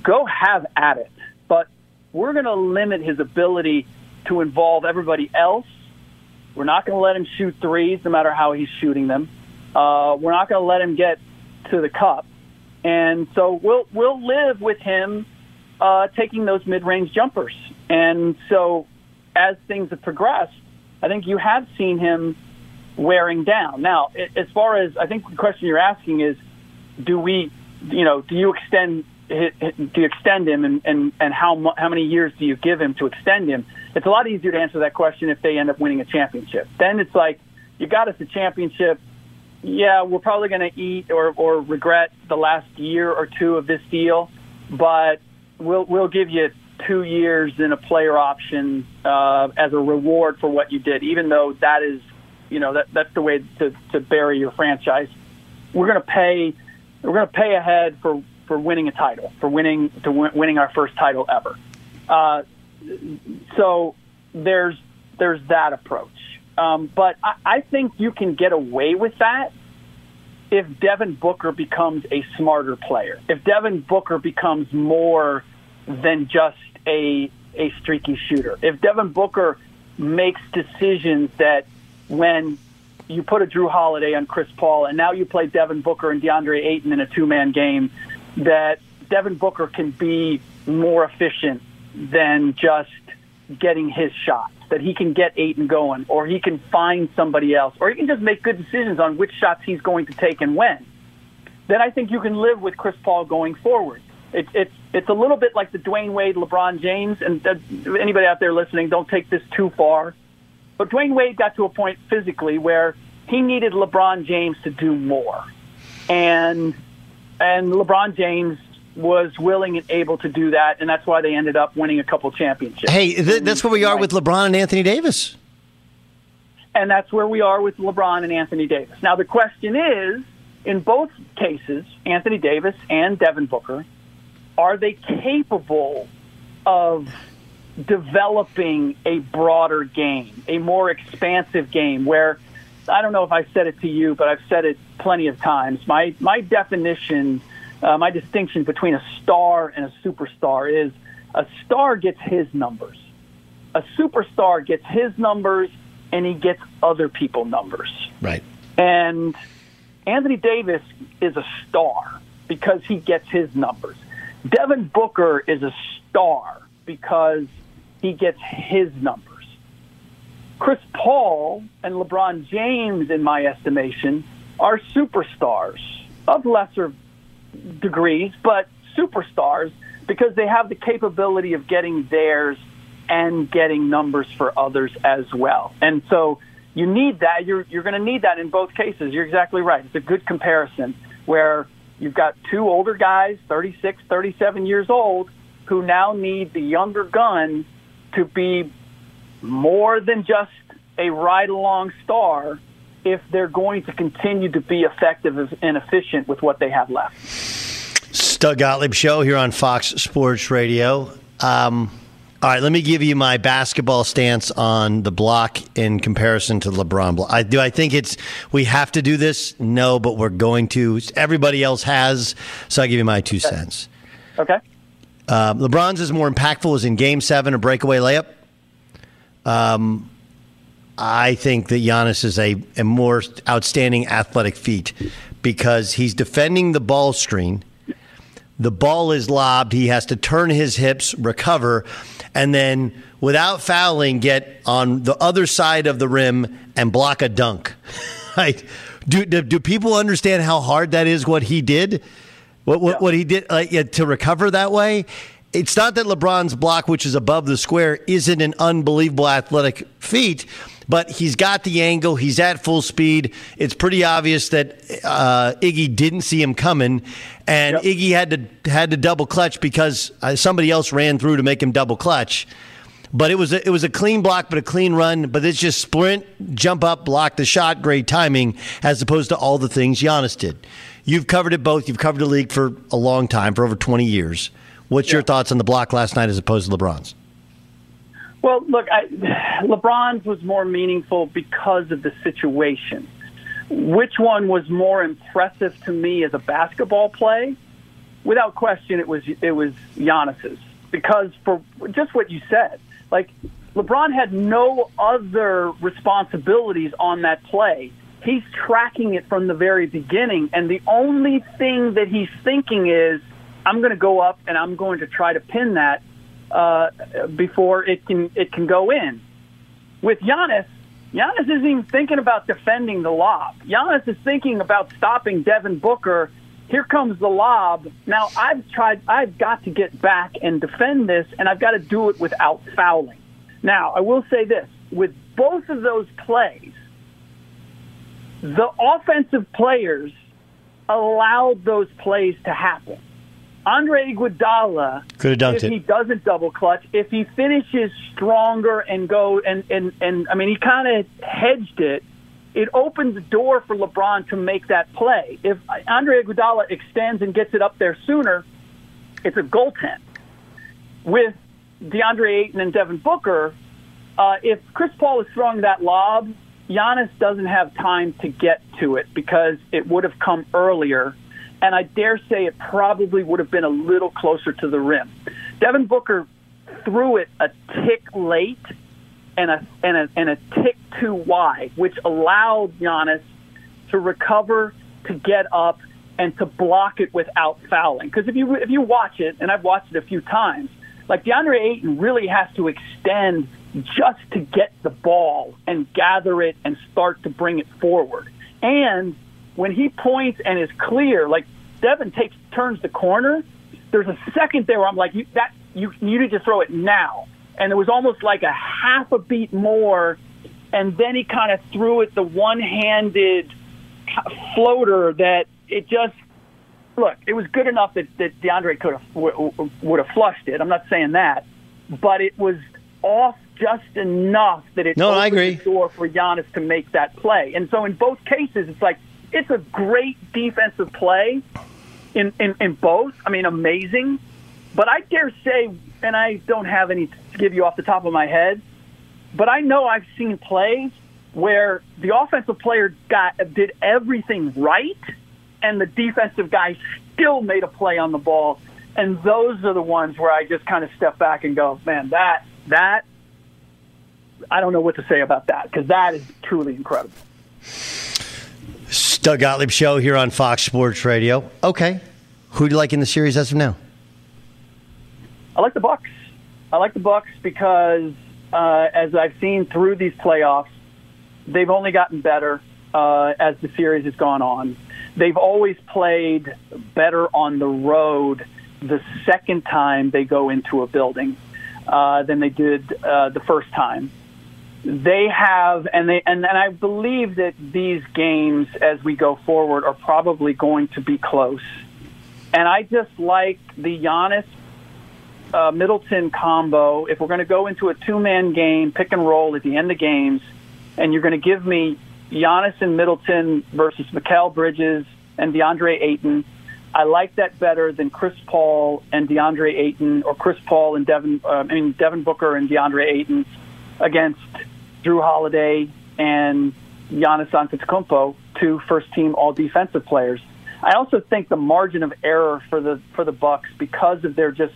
go have at it." But we're going to limit his ability to involve everybody else we're not going to let him shoot threes, no matter how he's shooting them. Uh, we're not going to let him get to the cup, and so we'll we'll live with him uh, taking those mid-range jumpers. And so, as things have progressed, I think you have seen him wearing down. Now, as far as I think the question you're asking is, do we, you know, do you extend you extend him, and and and how how many years do you give him to extend him? It's a lot easier to answer that question if they end up winning a championship. Then it's like you got us a championship. Yeah, we're probably going to eat or or regret the last year or two of this deal, but we'll we'll give you two years in a player option uh, as a reward for what you did, even though that is you know that that's the way to, to bury your franchise. We're going to pay we're going to pay ahead for for winning a title, for winning to win, winning our first title ever. Uh, so there's there's that approach. Um, but I, I think you can get away with that if Devin Booker becomes a smarter player. If Devin Booker becomes more than just a a streaky shooter. If Devin Booker makes decisions that when you put a Jrue Holiday on Chris Paul and now you play Devin Booker and DeAndre Ayton in a two man game, that Devin Booker can be more efficient than just getting his shots, that he can get Ayton going, or he can find somebody else, or he can just make good decisions on which shots he's going to take and when, then I think you can live with Chris Paul going forward. It's it's it's a little bit like the Dwyane Wade, LeBron James, and uh, anybody out there listening, don't take this too far. But Dwyane Wade got to a point physically where he needed LeBron James to do more, and and LeBron James was willing and able to do that, and that's why they ended up winning a couple championships. Hey, th- that's where we are with LeBron and Anthony Davis. And that's where we are with LeBron and Anthony Davis. Now, the question is in both cases, Anthony Davis and Devin Booker, are they capable of developing a broader game, a more expansive game where I don't know if I've said it to you, but I've said it plenty of times. My my definition uh, my distinction between a star and a superstar is a star gets his numbers. A superstar gets his numbers and he gets other people numbers. Right. And Anthony Davis is a star because he gets his numbers. Devin Booker is a star because he gets his numbers. Chris Paul and LeBron James, in my estimation, are superstars of lesser degrees, but superstars because they have the capability of getting theirs and getting numbers for others as well. And so you need that. You're, you're going to need that in both cases. You're exactly right. It's a good comparison where you've got two older guys, 36, 37 years old, who now need the younger gun to be more than just a ride along star if they're going to continue to be effective and efficient with what they have left. Doug Gottlieb Show here on Fox Sports Radio. Um, all right, let me give you my basketball stance on the block in comparison to LeBron. I, do I think it's we have to do this? No, but we're going to. Everybody else has, so I give you my two cents. Okay. Uh, LeBron's is more impactful is in Game Seven, a breakaway layup. Um, I think that Giannis is a, a more outstanding athletic feat because he's defending the ball screen. The ball is lobbed. He has to turn his hips, recover, and then without fouling, get on the other side of the rim and block a dunk. like, do, do, do people understand how hard that is? What he did, what what, what he did like, yeah, to recover that way. It's not that LeBron's block, which is above the square, isn't an unbelievable athletic feat but he's got the angle. He's at full speed. It's pretty obvious that uh, Iggy didn't see him coming, and yep. Iggy had to had to double clutch because uh, somebody else ran through to make him double clutch. But it was a, it was a clean block, but a clean run. But it's just sprint, jump up, block the shot, great timing, as opposed to all the things Giannis did. You've covered it both. You've covered the league for a long time, for over twenty years. What's yeah. your thoughts on the block last night as opposed to LeBron's? Well, look, I, LeBron's was more meaningful because of the situation. Which one was more impressive to me as a basketball play? Without question, it was it was Giannis's because for just what you said, like LeBron had no other responsibilities on that play. He's tracking it from the very beginning, and the only thing that he's thinking is, "I'm going to go up and I'm going to try to pin that." uh, before it can it can go in. With Giannis, Giannis isn't even thinking about defending the lob. Giannis is thinking about stopping Devin Booker. Here comes the lob. Now I've tried. I've got to get back and defend this, and I've got to do it without fouling. Now I will say this: with both of those plays, the offensive players allowed those plays to happen. Andre Iguodala could have dunked if it. he doesn't double clutch, if he finishes stronger and go and and and I mean he kind of hedged it it opens the door for LeBron to make that play. If Andre Iguodala extends and gets it up there sooner, it's a goaltend. With DeAndre Ayton and Devin Booker, uh, if Chris Paul is throwing that lob, Giannis doesn't have time to get to it because it would have come earlier. And I dare say it probably would have been a little closer to the rim. Devin Booker threw it a tick late and a and a and a tick too wide, which allowed Giannis to recover, to get up, and to block it without fouling. Because if you if you watch it, and I've watched it a few times, like DeAndre Ayton really has to extend just to get the ball and gather it and start to bring it forward. And when he points and is clear, like Devin takes turns the corner, there's a second there where I'm like, you, that you, you need to throw it now. And it was almost like a half a beat more, and then he kind of threw it the one-handed floater that it just look. It was good enough that, that DeAndre could have w- would have flushed it. I'm not saying that, but it was off just enough that it no, opened I agree. the door for Giannis to make that play. And so in both cases, it's like it's a great defensive play in, in, in both. I mean, amazing. But I dare say, and I don't have any to give you off the top of my head, but I know I've seen plays where the offensive player got did everything right, and the defensive guy still made a play on the ball. And those are the ones where I just kind of step back and go, man, that that I don't know what to say about that because that is truly incredible. Doug Gottlieb show here on Fox Sports Radio. Okay, who do you like in the series as of now? I like the Bucks. I like the Bucks because, uh, as I've seen through these playoffs, they've only gotten better uh, as the series has gone on. They've always played better on the road the second time they go into a building uh, than they did uh, the first time. They have, and they, and, and I believe that these games, as we go forward, are probably going to be close. And I just like the Giannis uh, Middleton combo. If we're going to go into a two man game, pick and roll at the end of games, and you're going to give me Giannis and Middleton versus Mikal Bridges and DeAndre Ayton, I like that better than Chris Paul and DeAndre Ayton, or Chris Paul and Devin. Uh, I mean Devin Booker and DeAndre Ayton against Jrue Holiday and Giannis Antetokounmpo, two first-team All-Defensive players. I also think the margin of error for the for the Bucks because of their just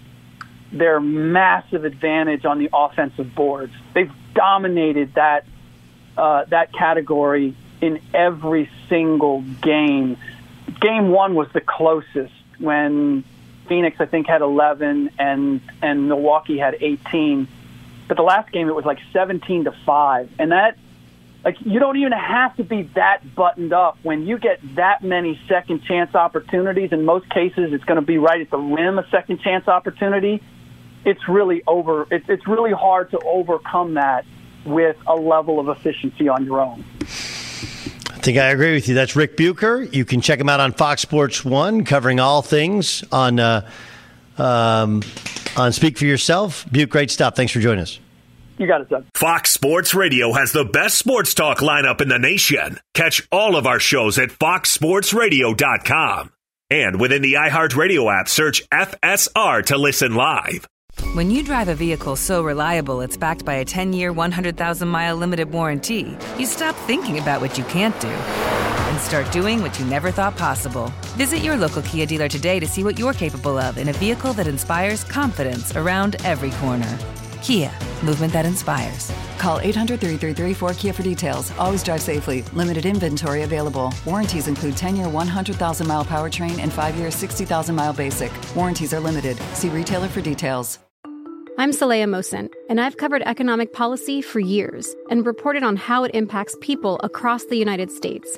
their massive advantage on the offensive boards. They've dominated that uh, that category in every single game. Game one was the closest when Phoenix, I think, had 11 and and Milwaukee had 18. But the last game it was like 17 to five, and that like you don't even have to be that buttoned up when you get that many second chance opportunities. In most cases, it's going to be right at the rim a second chance opportunity. It's really over. It's it's really hard to overcome that with a level of efficiency on your own. I think I agree with you. That's Ric Bucher. You can check him out on Fox Sports One, covering all things on uh, um, Uh, on Speak for Yourself. Buke, great stuff. Thanks for joining us. You got it, Doug. Fox Sports Radio has the best sports talk lineup in the nation. Catch all of our shows at foxsportsradio.com. And within the iHeartRadio app, search FSR to listen live. When you drive a vehicle so reliable it's backed by a 10 year, 100,000 mile limited warranty, you stop thinking about what you can't do and start doing what you never thought possible. Visit your local Kia dealer today to see what you're capable of in a vehicle that inspires confidence around every corner. Kia, movement that inspires. Call 800 333 4KIA for details. Always drive safely. Limited inventory available. Warranties include 10 year 100,000 mile powertrain and 5 year 60,000 mile basic. Warranties are limited. See retailer for details. I'm Saleha Mohsin, and I've covered economic policy for years and reported on how it impacts people across the United States.